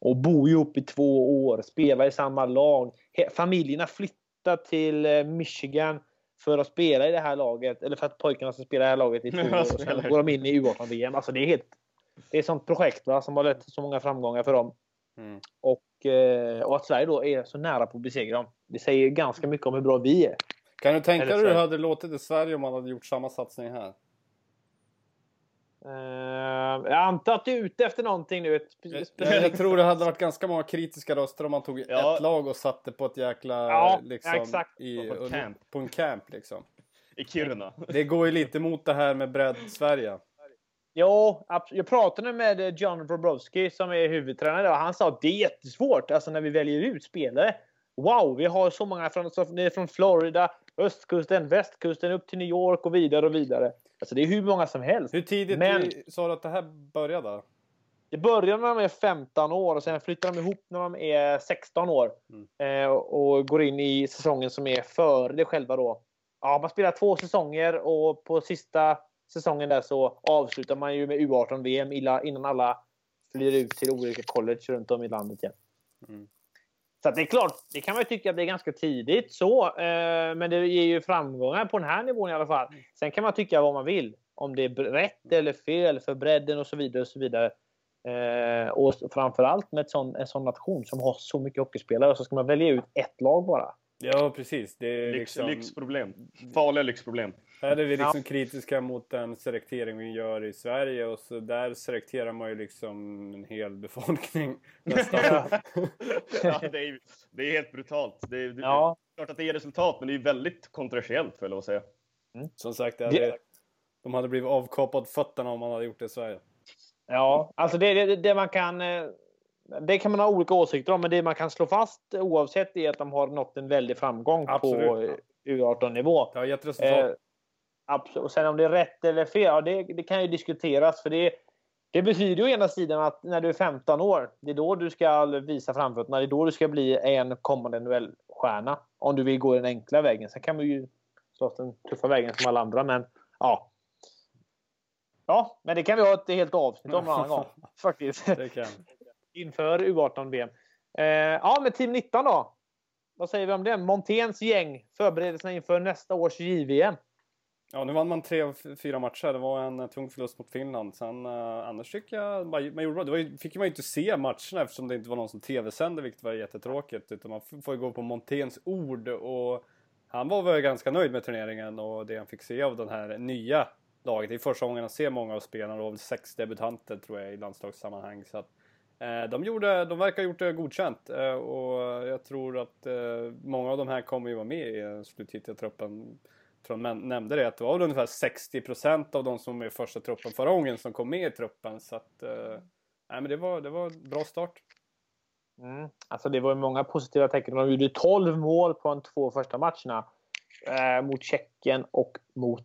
Och bor ihop i två år, spelar i samma lag. Familjerna flyttar till eh, Michigan för att spela i det här laget. Eller för att pojkarna ska spela i det här laget i två år. Sen spelar. går de in i U18-VM. Alltså det är helt... Det är ett sånt projekt va, som har lett till så många framgångar för dem. Mm. Och, eh, och att Sverige då är så nära på att besegra dem. Det säger ganska mycket om hur bra vi är. Kan du tänka dig hur det hade låtit i Sverige om man hade gjort samma satsning här? Eh, jag antar att du är ute efter någonting nu. Ett Jag, jag tror det hade varit ganska många kritiska röster om man tog Ja. ett lag och satte på ett jäkla... Ja, liksom, exakt. I, På camp. På en camp liksom. i Kiruna. Det går ju lite mot det här med bredd-Sverige. Jo, jag pratade med John Bobrovsky som är huvudtränare och han sa att det är jättesvårt alltså när vi väljer ut spelare. Wow, vi har så många från, från Florida, östkusten, västkusten upp till New York och vidare och vidare. Alltså det är hur många som helst. Hur tidigt Men, sa du att det här började? Det börjar när de är 15 år och sen flyttar de ihop när de är 16 år. Mm. Eh, och går in i säsongen som är före det själva då. Ja, man spelar två säsonger och på sista säsongen där så avslutar man ju med U18-VM innan alla flyr ut till olika college runt om i landet igen. Mm. Så det är klart, det kan man ju tycka det är ganska tidigt så. Eh, men det ger ju framgångar på den här nivån i alla fall. Sen kan man tycka vad man vill. Om det är rätt eller fel för bredden och så vidare. Och så vidare. Eh, och framförallt med ett sån, en sån nation som har så mycket hockeyspelare så ska man välja ut ett lag bara. Ja, precis. Det är Lyx, liksom... Lyxproblem. Farliga lyxproblem. Här är vi liksom ja. kritiska mot den selektering vi gör i Sverige och så där selekterar man ju liksom en hel befolkning nästan. ja, det, är, det är helt brutalt. Det är, det, ja. klart att det ger resultat, men det är väldigt kontroversiellt för att säga. Mm. Som sagt, det hade, de hade blivit avkapad fötterna om man hade gjort det i Sverige. Ja, alltså det, det, det man kan... Eh, det kan man ha olika åsikter om, men det man kan slå fast oavsett är att de har nått en väldig framgång Absolut. på U18-nivå. Det har gett resultat. Absolut. Och sen om det är rätt eller fel, ja, det, det kan ju diskuteras. För det, det betyder ju å ena sidan att när du är 15 år, det är då du ska visa framfötterna. Det är då du ska bli en kommande NHL-stjärna. Om du vill gå den enkla vägen. Sen kan man ju slåss den tuffa vägen som alla andra, men ja. Ja, men det kan vi ha ett helt avsnitt om en annan gång. Faktiskt. Inför U18-VM. Eh, ja, men Team 19 då? Vad säger vi om det? Monténs gäng. Förberedelserna inför nästa års JVM. Ja, nu vann man tre av fyra matcher. Det var en eh, tung förlust mot Finland. Sen eh, annars tycker jag man, gjorde bra. Det var ju, fick man ju inte se matcherna eftersom det inte var någon som tv-sände, vilket var jättetråkigt. Utan man får ju gå på Monténs ord. Och han var väl ganska nöjd med turneringen och det han fick se av den här nya laget. Det är första gången han ser många av spelarna. Det var väl sex debutanter tror jag i landslagssammanhang. Så att, eh, de, gjorde, de verkar ha gjort det godkänt eh, och jag tror att eh, många av de här kommer ju vara med i slutgiltiga truppen Tron nämnde det, att det var väl ungefär 60 procent av de som var med i första truppen förra gången som kom med i truppen. Så att, eh, nej, men det var, det var en bra start. Mm. Alltså det var många positiva tecken. De gjorde 12 mål på de två första matcherna. Eh, mot Tjeckien och mot...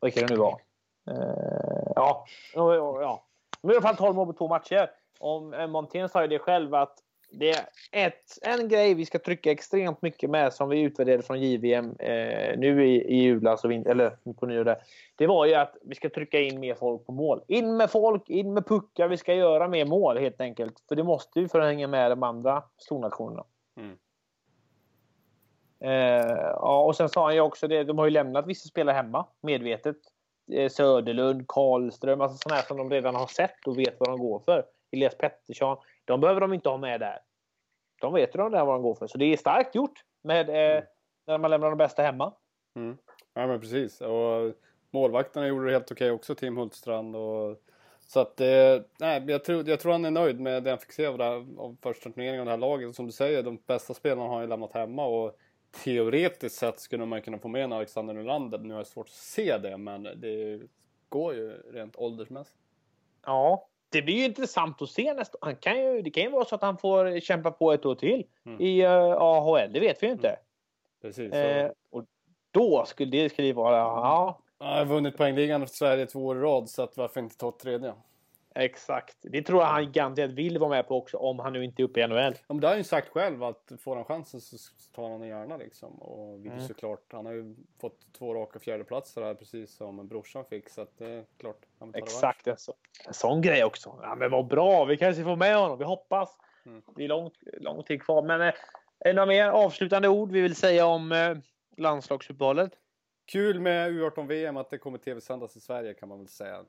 Vilka det nu var. Eh, ja, ja. De gjorde i alla fall 12 mål på två matcher. Om, Montén sa ju det själv att det är ett, en grej vi ska trycka extremt mycket med som vi utvärderade från JVM eh, nu i, i julas och eller på nyår. Det var ju att vi ska trycka in mer folk på mål. In med folk, in med puckar. Vi ska göra mer mål helt enkelt. För det måste vi för att hänga med de andra stornationerna. Mm. Eh, ja, och sen sa han ju också det. De har ju lämnat vissa spelare hemma medvetet. Eh, Söderlund, Karlström, alltså sådana här som de redan har sett och vet vad de går för. Elias Pettersson. De behöver de inte ha med där. De vet ju vad de går för. Så det är starkt gjort med, eh, mm. när man lämnar de bästa hemma. Mm. Ja men precis. Och målvakterna gjorde det helt okej också, Tim Hultstrand. Och, så att, eh, nej, jag, tror, jag tror han är nöjd med det han fick se av, det här, av första turneringen av det här laget. Som du säger, de bästa spelarna har ju lämnat hemma. Och teoretiskt sett skulle man kunna få med en Alexander Nylander. Nu har jag svårt att se det, men det går ju rent åldersmässigt. Ja, det blir ju intressant att se nästa han kan ju, Det kan ju vara så att han får kämpa på ett år till mm. i uh, eh, AHL. Det vet vi ju inte. Mm. Precis. Eh, och då skulle det skulle vara... Ja. Jag har vunnit poängligan för Sverige två år i rad så att varför inte ta tredje? Exakt. Det tror jag han garanterat vill vara med på också om han nu inte är uppe i NHL. Ja, men det har han ju sagt själv att får han chansen så tar han den gärna liksom. Och vill mm. såklart. Han har ju fått två raka fjärdeplatser här precis som brorsan fick så att det är klart. Exakt. En, så, en sån grej också. Ja men vad bra. Vi kanske får med honom. Vi hoppas. Mm. Det är långt, lång tid kvar. Men eh, är några mer avslutande ord vi vill säga om eh, landslagsuppehållet? Kul med U18-VM att det kommer tv-sändas i Sverige kan man väl säga.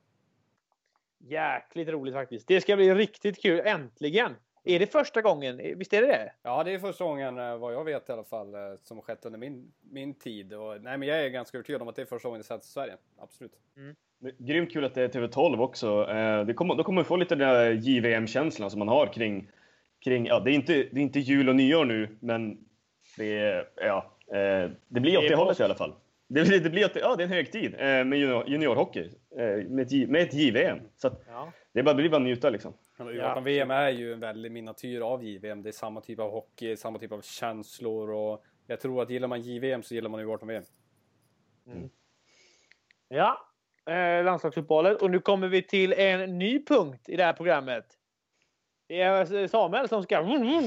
Jäkligt roligt faktiskt. Det ska bli riktigt kul. Äntligen! Är det första gången? Visst är det det? Ja, det är första gången eh, vad jag vet i alla fall eh, som har skett under min, min tid. Och, nej, men jag är ganska övertygad om att det är första gången det sänds i Sverige. Absolut. Mm. Grymt kul att det är TV12 också. Eh, det kommer, då kommer vi få lite den där JVM-känslan som man har kring, kring ja, det är, inte, det är inte jul och nyår nu, men det, är, ja, det blir åt det hållet i alla fall. Det, det blir att, ja, det är en högtid eh, med junior, juniorhockey eh, med, ett, med ett JVM. Så att, Ja. det är bara, blir bara att njuta liksom. Ja. VM är ju en väldig miniatyr av JVM. Det är samma typ av hockey, samma typ av känslor och jag tror att gillar man JVM så gillar man ju 18 VM. Ja, eh, landslagsuppehållet. Och nu kommer vi till en ny punkt i det här programmet. Det är Samuel som ska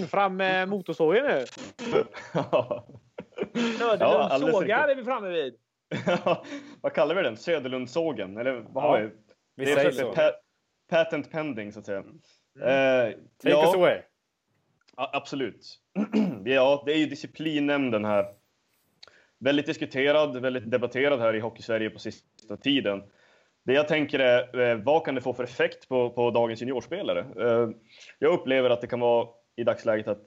fram med motorsågen nu. alldeles sågar riktigt. är vi framme vid. vad kallar vi den? Söderlundssågen? Eller vad har vi? Vi Det är säger så- så. pa- patent pending så att säga. Eh, Take ja, us away. Ja, absolut. ja, det är ju disciplinnämnden här. Väldigt diskuterad, väldigt debatterad här i Hockeysverige på sista tiden. Det jag tänker är, eh, vad kan det få för effekt på, på dagens juniorspelare? Eh, Jag upplever att det kan vara i dagsläget att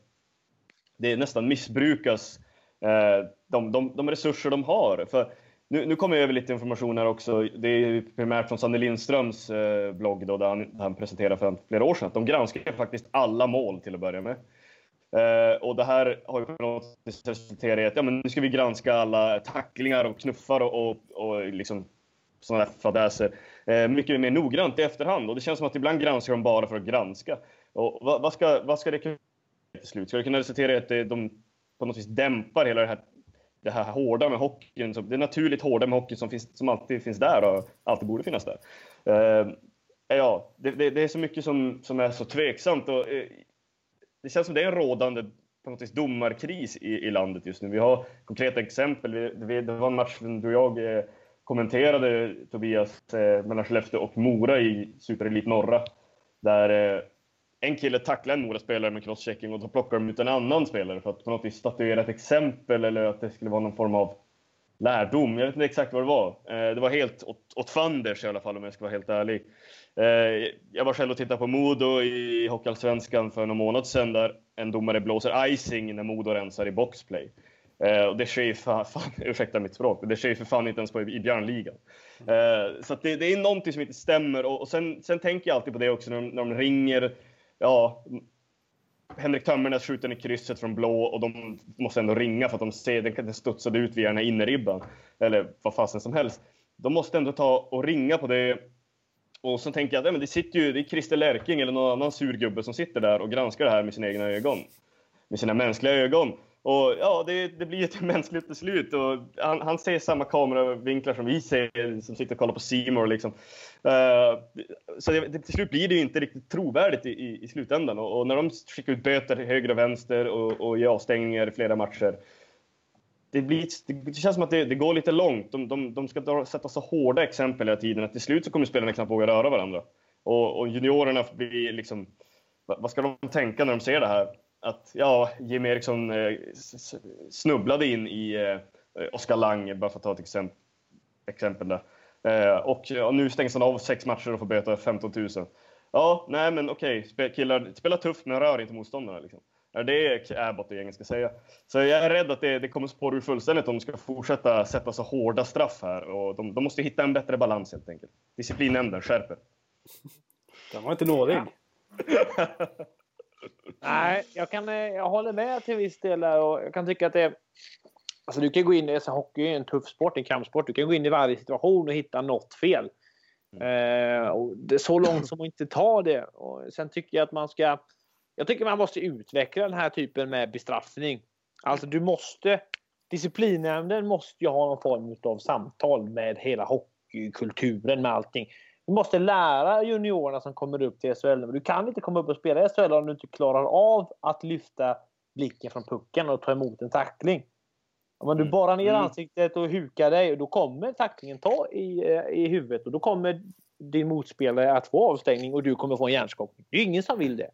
det nästan missbrukas, eh, Eh, de, de, de resurser de har. För nu, nu kommer jag över lite information här också. Det är primärt från Sanne Lindströms eh, blogg då, där han, där han presenterade för flera år sedan. att De granskar faktiskt alla mål till att börja med. Eh, och det här har ju på något sätt resulterat i att ja, men nu ska vi granska alla tacklingar och knuffar och, och, och liksom sådana där fadäser eh, mycket mer noggrant i efterhand. Och det känns som att ibland granskar de bara för att granska. Och vad, vad, ska, vad ska det kunna till slut? Ska det kunna resultera i att de på något vis dämpar hela det här, det här hårda med hockeyn? som- Det naturligt hårda med hockeyn som, finns, som alltid finns där och alltid borde finnas där. Uh, ja, det, det, det är så mycket som, som är så tveksamt. Och, uh, det känns som det är en rådande på något vis domarkris i, i landet just nu. Vi har konkreta exempel. Vi, vi, det var en match som du och jag eh, kommenterade, Tobias, eh, mellan Skellefteå och Mora i Superelit Norra. Där eh, en kille tacklar en Mora-spelare med crosschecking och då plockar de ut en annan spelare för att på något vis statuera ett exempel eller att det skulle vara någon form av lärdom. Jag vet inte exakt vad det var. Eh, det var helt åt, åt fanders i alla fall om jag ska vara helt ärlig. Eh, jag var själv och tittade på Modo i Hockeyallsvenskan för någon månad sedan där en domare blåser icing när Modo rensar i boxplay. Eh, och det sker ju för fan, ursäkta mitt språk, det sker ju för fan inte ens på i Björnligan. Så att det, det är någonting som inte stämmer och, och sen, sen tänker jag alltid på det också när de, när de ringer, ja, Henrik Tömmernes skjuter i krysset från blå och de måste ändå ringa för att de ser den, den studsade ut via den här innerribban. Eller vad fasen som helst. De måste ändå ta och ringa på det. Och så tänker jag, att det sitter ju, det är Christer Lärking eller någon annan sur gubbe som sitter där och granskar det här med sina egna ögon. Med sina mänskliga ögon. Och ja, det, det blir ett mänskligt beslut. Och han, han ser samma kameravinklar som vi ser, som sitter och kollar på Seymour liksom. Uh, så det, till slut blir det ju inte riktigt trovärdigt i, i, i slutändan. Och, och när de skickar ut böter till höger och vänster och, och ger avstängningar i flera matcher. Det, blir, det, det känns som att det, det går lite långt. De, de, de ska dra, sätta så hårda exempel hela tiden att till slut så kommer spelarna knappt våga röra varandra. Och, och juniorerna blir liksom... Vad vad ska de tänka när de ser det här? Att ja, Jim Eriksson eh, snubblade in i eh, Oskar Lang, bara för att ta ett exempel, exempel där. Eh, och ja, nu stängs han av sex matcher och får böta 15 000. Ja, nej men okej, spe, killar, spela tufft men rör inte motståndarna. Liksom. Det är Abbott och gänget ska säga. Så jag är rädd att det, det kommer spåra ur fullständigt om de ska fortsätta sätta så hårda straff här. Och de, de måste hitta en bättre balans helt enkelt. Disciplinnämnden skärper. Den var inte nådig. Nej, jag, kan, eh, jag håller med till viss del där och jag kan tycka att det Alltså du kan gå in i, alltså hockey är en tuff sport, en kampsport. Du kan gå in i varje situation och hitta något fel. Eh, och det är så långt som att inte ta det. Och sen tycker jag att man ska... Jag tycker man måste utveckla den här typen med bestraffning. Alltså du måste... Disciplinnämnden måste ju ha någon form av samtal med hela hockeykulturen, med allting. Du måste lära juniorerna som kommer upp till SHL. Du kan inte komma upp och spela i SHL om du inte klarar av att lyfta blicken från pucken och ta emot en tackling. Om du Mm. bara ner Mm. ansiktet och hukar dig, då kommer tacklingen ta i, eh, i huvudet och då kommer din motspelare att få avstängning och du kommer få en hjärnskakning. Det är ingen som vill det.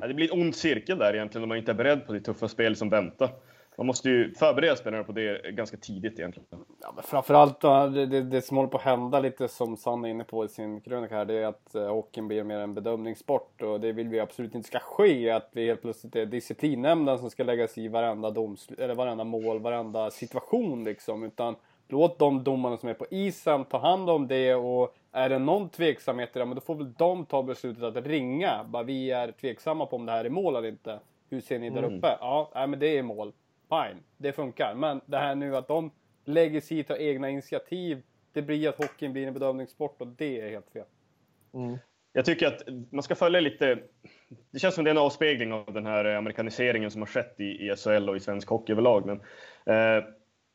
Ja, det blir en ond cirkel där egentligen om man inte är beredd på det tuffa spel som väntar. Man måste ju förbereda spelarna på det ganska tidigt egentligen. Ja, men framförallt det, det, det som håller på att hända lite som Sanne är inne på i sin krönika här, det är att uh, hockeyn blir mer en bedömningssport och det vill vi absolut inte ska ske. Att vi helt plötsligt är disciplinnämnden som ska lägga sig i varenda, domsl- eller varenda mål, varenda situation liksom. Utan låt de domarna som är på isen ta hand om det och är det någon tveksamhet i det, men då får väl de ta beslutet att ringa. Bara vi är tveksamma på om det här är mål eller inte. Hur ser ni där uppe? Ja, nej, men det är mål. Fine, det funkar. Men det här nu att de lägger sig i, tar egna initiativ. Det blir att hockeyn blir en bedömningssport och det är helt fel. Mm. Jag tycker att man ska följa lite, det känns som det är en avspegling av den här amerikaniseringen som har skett i, i SHL och i svensk hockey överlag. Men, eh,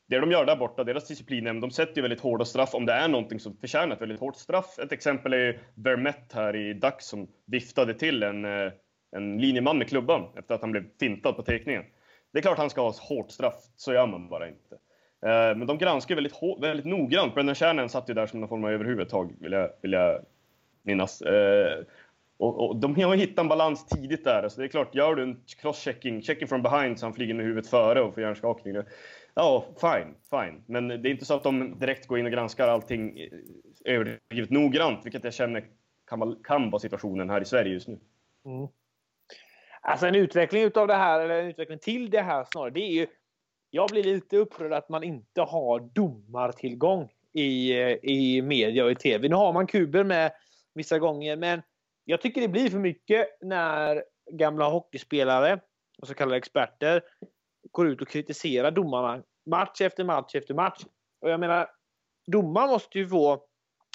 det de gör där borta, deras disciplinnämnd, de sätter ju väldigt hårda straff om det är någonting som förtjänar ett väldigt hårt straff. Ett exempel är Vermette här i Dax som viftade till en, eh, en linjeman med klubban efter att han blev fintad på teckningen. Det är klart han ska ha hårt straff, så gör man bara inte. Eh, men de granskar väldigt, väldigt noggrant. Brendan Shannon satt ju där som någon form av överhuvudtag, vill jag, vill jag minnas. Eh, och, och, de har hittat en balans tidigt där. Så det är klart, gör du en crosschecking, checking from behind så han flyger med huvudet före och får hjärnskakning. Ja, fine, fine. Men det är inte så att de direkt går in och granskar allting eh, överdrivet noggrant, vilket jag känner kan vara, kan vara situationen här i Sverige just nu. Mm. Alltså en utveckling utav det här, eller en utveckling till det här snarare, det är ju... Jag blir lite upprörd att man inte har domartillgång i, i media och i TV. Nu har man kuber med vissa gånger, men jag tycker det blir för mycket när gamla hockeyspelare och så kallade experter går ut och kritiserar domarna match efter match efter match. Och jag menar, domaren måste ju få,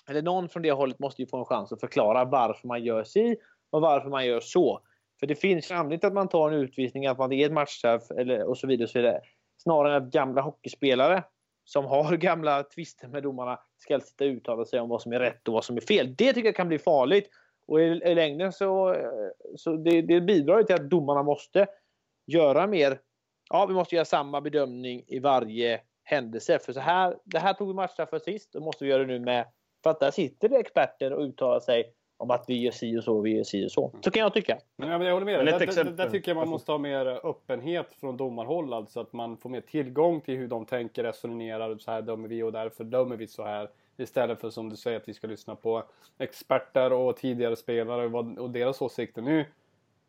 eller någon från det hållet måste ju få en chans att förklara varför man gör si och varför man gör så. För det finns anledning att man tar en utvisning, att man är ett matchstraff eller, och så vidare. Och så vidare. Snarare än att gamla hockeyspelare som har gamla tvister med domarna ska sitta och uttala sig om vad som är rätt och vad som är fel. Det tycker jag kan bli farligt. Och i, i längden så, så det, det bidrar till att domarna måste göra mer ja, vi måste göra samma bedömning i varje händelse. För så här, det här tog vi matchstraff för sist, och måste vi göra det nu med. För att där sitter det experter och uttalar sig om att vi gör si och så, vi gör si och så. Så kan jag tycka. Men, ja, men jag håller med dig. Där, där, där, tycker jag man måste ha mer öppenhet från domarhåll. Alltså att man får mer tillgång till hur de tänker, resonerar. Så här dömer vi och därför dömer vi så här. Istället för som du säger att vi ska lyssna på experter och tidigare spelare och deras åsikter. Nu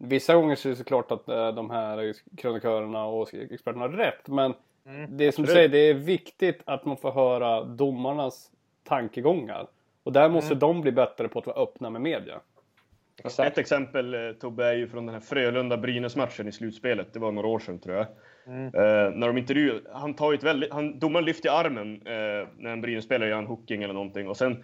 Vissa gånger så är det såklart att äh, de här krönikörerna och experterna har rätt. Men mm. det är som du säger, det är viktigt att man får höra domarnas tankegångar. Och där måste mm. de bli bättre på att vara öppna med media. Exakt. Ett exempel eh, Tobbe är ju från den här Frölunda-Brynäs-matchen i slutspelet. Det var några år sedan tror jag. Mm. Eh, när de intervjuar, han tar ju ett väldigt, han, domaren lyfter armen eh, när en Brynäs-spelare gör en hooking eller någonting och sen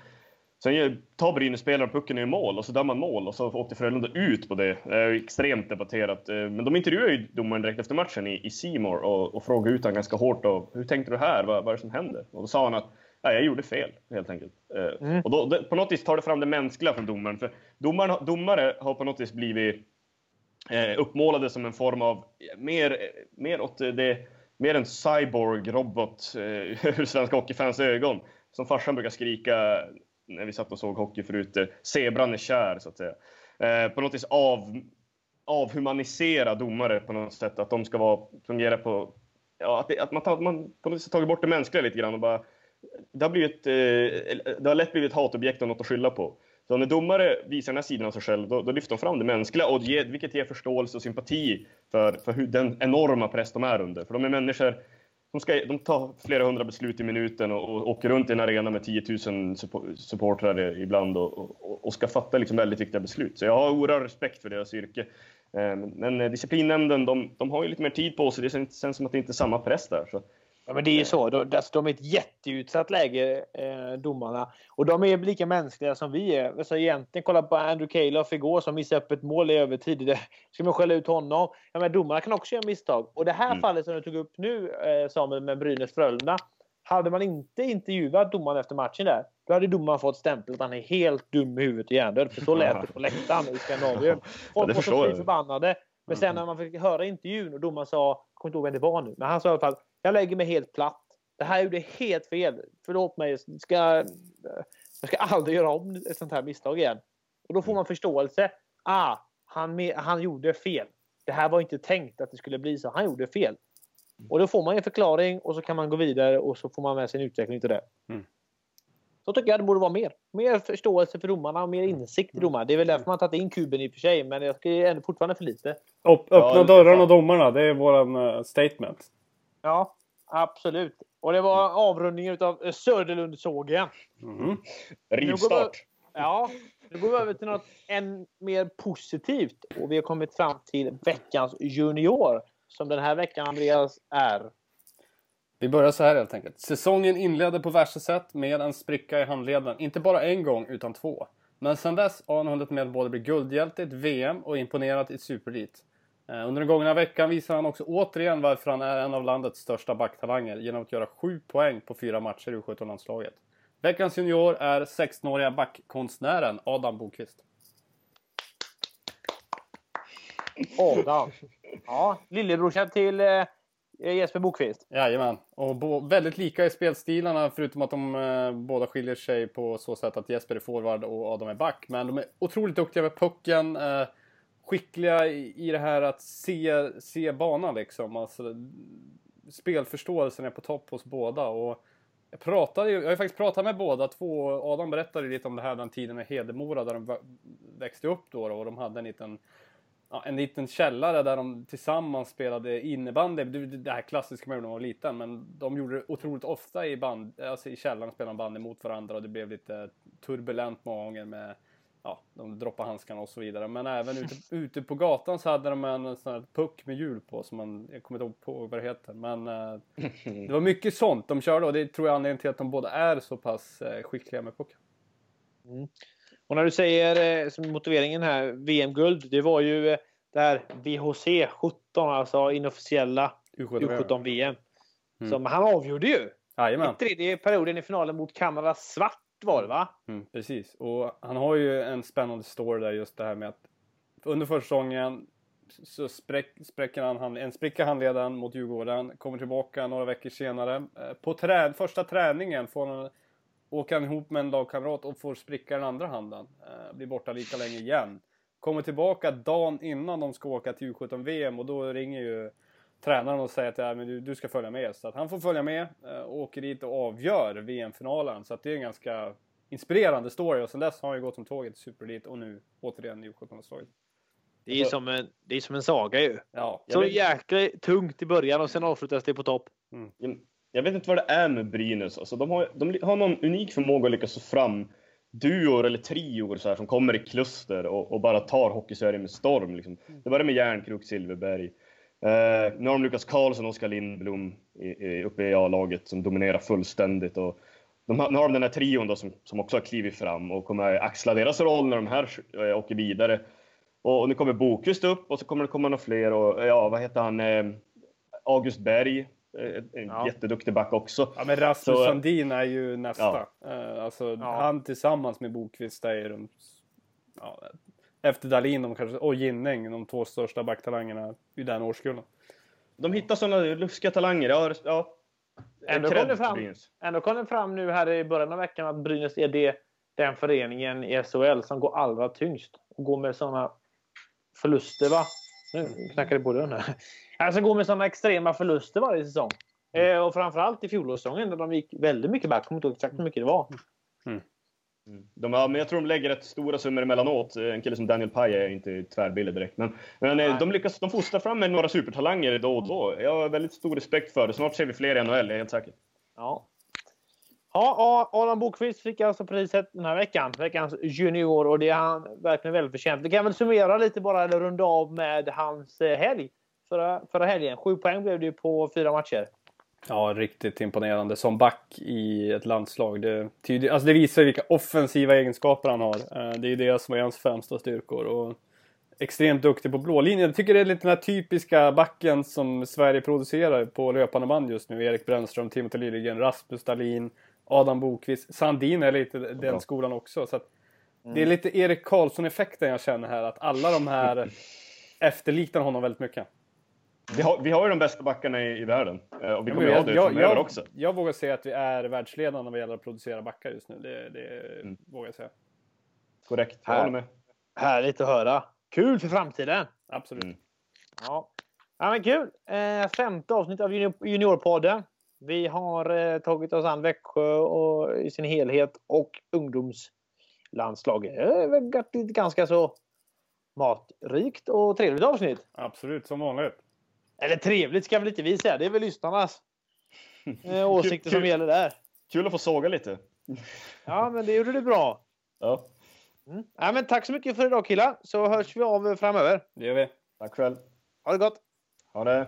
Sen tar Brynäs-spelaren pucken i mål och så dömer man mål och så åkte Frölunda ut på det. Det är extremt debatterat. Eh, men de intervjuade ju domaren direkt efter matchen i, i Seymour och, och frågade ut honom ganska hårt. Och, Hur tänkte du här? Vad, vad är det som händer? Och då sa han att ja, jag gjorde fel, helt enkelt. Eh, mm. Och då, på något vis tar det fram det mänskliga från domaren. För domaren, domare har på något vis blivit eh, uppmålade som en form av mer, mer åt det mer en cyborg-robot eh, ur svenska hockeyfans ögon. Som farsan brukar skrika när vi satt och såg hockey förut, eh, zebran är kär så att säga. Eh, på något vis av, avhumanisera domare på något sätt, att de ska vara, fungera på, ja, att, det, att man, tar, man på något sätt tagit bort det mänskliga lite grann och bara, det har, blivit, eh, eh, det har lätt blivit ett hatobjekt och något att skylla på. Så när domare visar den här sidan av sig själv, då, då lyfter de fram det mänskliga, och ger, vilket ger förståelse och sympati för, för hur, den enorma press de är under. För de är människor de, ska, de tar flera hundra beslut i minuten och, och åker runt i en arena med 10 000 supportrar ibland och, och, och, ska fatta liksom väldigt viktiga beslut. Så jag har oerhörd respekt för deras yrke. Eh, men disciplinnämnden, de, de har ju lite mer tid på sig. Det känns som att det inte är samma press där. Så Ja, men det är ju så. De, alltså, de är ett jätteutsatt läge, eh, domarna. Och de är lika mänskliga som vi är. Alltså, egentligen, kolla på Andrew Calof igår som missade upp ett mål i övertid. Det, ska man skälla ut honom? Ja, men domarna kan också göra misstag. Och det här mm. fallet som du tog upp nu, eh, Samuel, med Brynäs-Frölunda. Hade man inte intervjuat domaren efter matchen där, då hade domaren fått stämpel att han är helt dum i huvudet och hjärndöd. För så lät det på läktaren i Skandinavien. Folk ja, var så förbannade. Men sen när man fick höra intervjun och domaren sa, jag kommer inte ihåg vem det var nu, men han sa i alla fall jag lägger mig helt platt. Det här gjorde helt fel. Förlåt mig. Jag ska, jag ska aldrig göra om ett sånt här misstag igen. Och då får man förståelse. Ah, han, han gjorde fel. Det här var inte tänkt att det skulle bli så. Han gjorde fel. Och då får man en förklaring och så kan man gå vidare och så får man med sig en utveckling till det. Mm. Så tycker jag det borde vara mer. Mer förståelse för domarna och mer insikt i domarna. Det är väl därför man tagit in kuben i och för sig, men jag tycker ändå fortfarande för lite. öppna ja, dörrarna och domarna, det är våran uh, statement. Ja, absolut. Och det var avrundningen av Söderlundsågen. Mm. Rivstart. Ja, nu går vi över till något än mer positivt. Och vi har kommit fram till veckans junior. Som den här veckan, Andreas, är... Vi börjar så här helt enkelt. Säsongen inledde på värsta sätt med en spricka i handleden. Inte bara en gång, utan två. Men sedan dess har han hunnit med både bli guldhjälte i ett VM och imponerat i Superelit. Eh, under den gångna veckan visar han också återigen varför han är en av landets största backtalanger genom att göra sju poäng på fyra matcher i U17-landslaget. Veckans junior är 16-åriga backkonstnären Adam Bokvist. Adam. Ja, lillebrorsan till eh, Jesper Bokvist. Jajamän. Och bo- väldigt lika i spelstilarna förutom att de eh, båda skiljer sig på så sätt att Jesper är forward och Adam är back. Men de är otroligt duktiga med pucken. Eh, skickliga i, det här att se, se banan liksom. Alltså, spelförståelsen är på topp hos båda. Och jag, pratade, jag har ju faktiskt pratat med båda två. Adam berättade lite om det här den tiden med Hedemora där de växte upp då, då och de hade en liten ja, en liten källare där de tillsammans spelade innebandy. Det det här klassiska man gjorde när man var liten, men de gjorde det otroligt ofta i, band, alltså i källaren, spelade bandy mot varandra och det blev lite turbulent många gånger med Ja, de droppade handskarna och så vidare. Men även ute, ute på gatan så hade de en sån här puck med hjul på som man, jag kommer inte ihåg vad det heter. Men eh, det var mycket sånt de körde och det tror jag är anledningen till att de båda är så pass eh, skickliga med pucken. Och när du säger eh, som motiveringen här, VM-guld, det var ju eh, det här VHC 17, alltså inofficiella U17. U17-VM. Mm. Som han avgjorde ju. Jajamän. I tredje perioden i finalen mot Kanada svart var det va? Mm, precis. Och han har ju en spännande story där just det här med att under försäsongen så spräck, spräcker han en spricka i handleden mot Djurgården. Kommer tillbaka några veckor senare. Eh, på trä, första träningen får han, åker han ihop med en lagkamrat och får spricka den andra handen. Eh, blir borta lika länge igen. Kommer tillbaka dagen innan de ska åka till U17-VM och då ringer ju tränaren och säger att ja, men du, du ska följa med. Så att han får följa med eh, och åker dit och avgör VM-finalen. Så att det är en ganska inspirerande story och sen dess har han ju gått som tåget till Superelit och nu återigen i U17-landslaget. Det är, som en, det är som en saga ju. Ja, Så jäkla tungt i början och sen avslutas det på topp. Jag- Jag vet inte vad det är med Brynäs. Alltså, de, har, de har någon unik förmåga att lyckas få fram duor eller trior så här, som kommer i kluster och, och bara tar Hockeysverige med storm. Liksom. Det började med Järnkrok, Silverberg. Eh, nu har de Lukas Karlsson och Oskar Lindblom i, i, uppe i A-laget som dominerar fullständigt. Och de har, nu har de den här trion då som, som också har klivit fram och kommer axla deras roll när de här eh, åker vidare. Och, och nu kommer Bokvist upp och så kommer det komma några fler. Och, ja, vad heter han? Eh, August Berg. eh, En Ja. jätteduktig back också. Ja men Rasmus Så- Sandin är ju nästa. Eh, alltså Ja. han tillsammans med Bokvist är ju de, ja, efter de kanske, och Ginning, de två största backtalangerna i den årskullen. De hittar sådana luskiga talanger. Ja, ja. Ändå kom det fram, ändå kom det fram nu här i början av veckan att Brynäs är det, den föreningen i SHL som går allra tyngst. Och går med sådana förluster va? Nu knackar det på dörren här. Alltså går med sådana extrema förluster varje säsong. Eh, och framförallt i fjolårssäsongen där de gick väldigt mycket back. Jag kommer inte ihåg exakt hur mycket det var. Mm. De, ja, men jag tror de lägger rätt stora summor emellanåt. En kille som Daniel Paje är inte tvärbillig direkt. Men, men eh, Nej. de lyckas de fostrar fram med några supertalanger då och då. Jag har väldigt stor respekt för det. Snart ser vi fler i NHL, jag är helt säker. Ja. Ja, Adam Bokvist fick alltså priset den här veckan. Veckans junior och det är han verkligen välförtjänt. Vi kan väl summera lite bara, eller runda av med hans eh, helg. Förra, förra helgen. Sju poäng blev det ju på fyra matcher. Ja, riktigt imponerande. Som back i ett landslag. Det, tyder, alltså det visar vilka offensiva egenskaper han har. Eh, Det är det som är hans främsta styrkor. Och extremt duktig på blålinjen. Jag tycker det är lite den här typiska backen som Sverige producerar på löpande band just nu. Erik Brännström, Timothy Liljegren, Rasmus Dahlin, Adam Bokvist. Sandin är lite den Bra. skolan också. Så Det är lite Erik Karlsson-effekten jag känner här. Att alla de här efterliknar honom väldigt mycket. Vi har, vi har ju de bästa backarna i, i världen. Eh, Och vi Ja, kommer ju ha det jag, jag, också. jag vågar säga att vi är världsledande vad gäller att producera backar just nu. Det, det Mm. vågar jag säga. Korrekt, jag Här. håller med. Härligt att höra. Kul för framtiden! Absolut. Mm. Ja, ja men kul! Eh, femte avsnitt av junior, Juniorpodden. Vi har eh, tagit oss an Växjö och, i sin helhet och ungdomslandslaget. Det gott- ett ganska så matrikt och trevligt avsnitt. Absolut, som vanligt. Eller trevligt ska väl inte vi säga. Det är väl lyssnarnas eh, åsikter som Kul. gäller där. Kul att få såga lite. Ja, men det gjorde du bra. Ja, Mm. Ja, men tack så mycket för idag killar, så hörs vi av framöver. Det gör vi. tack själv. Ha det gott! Ha det.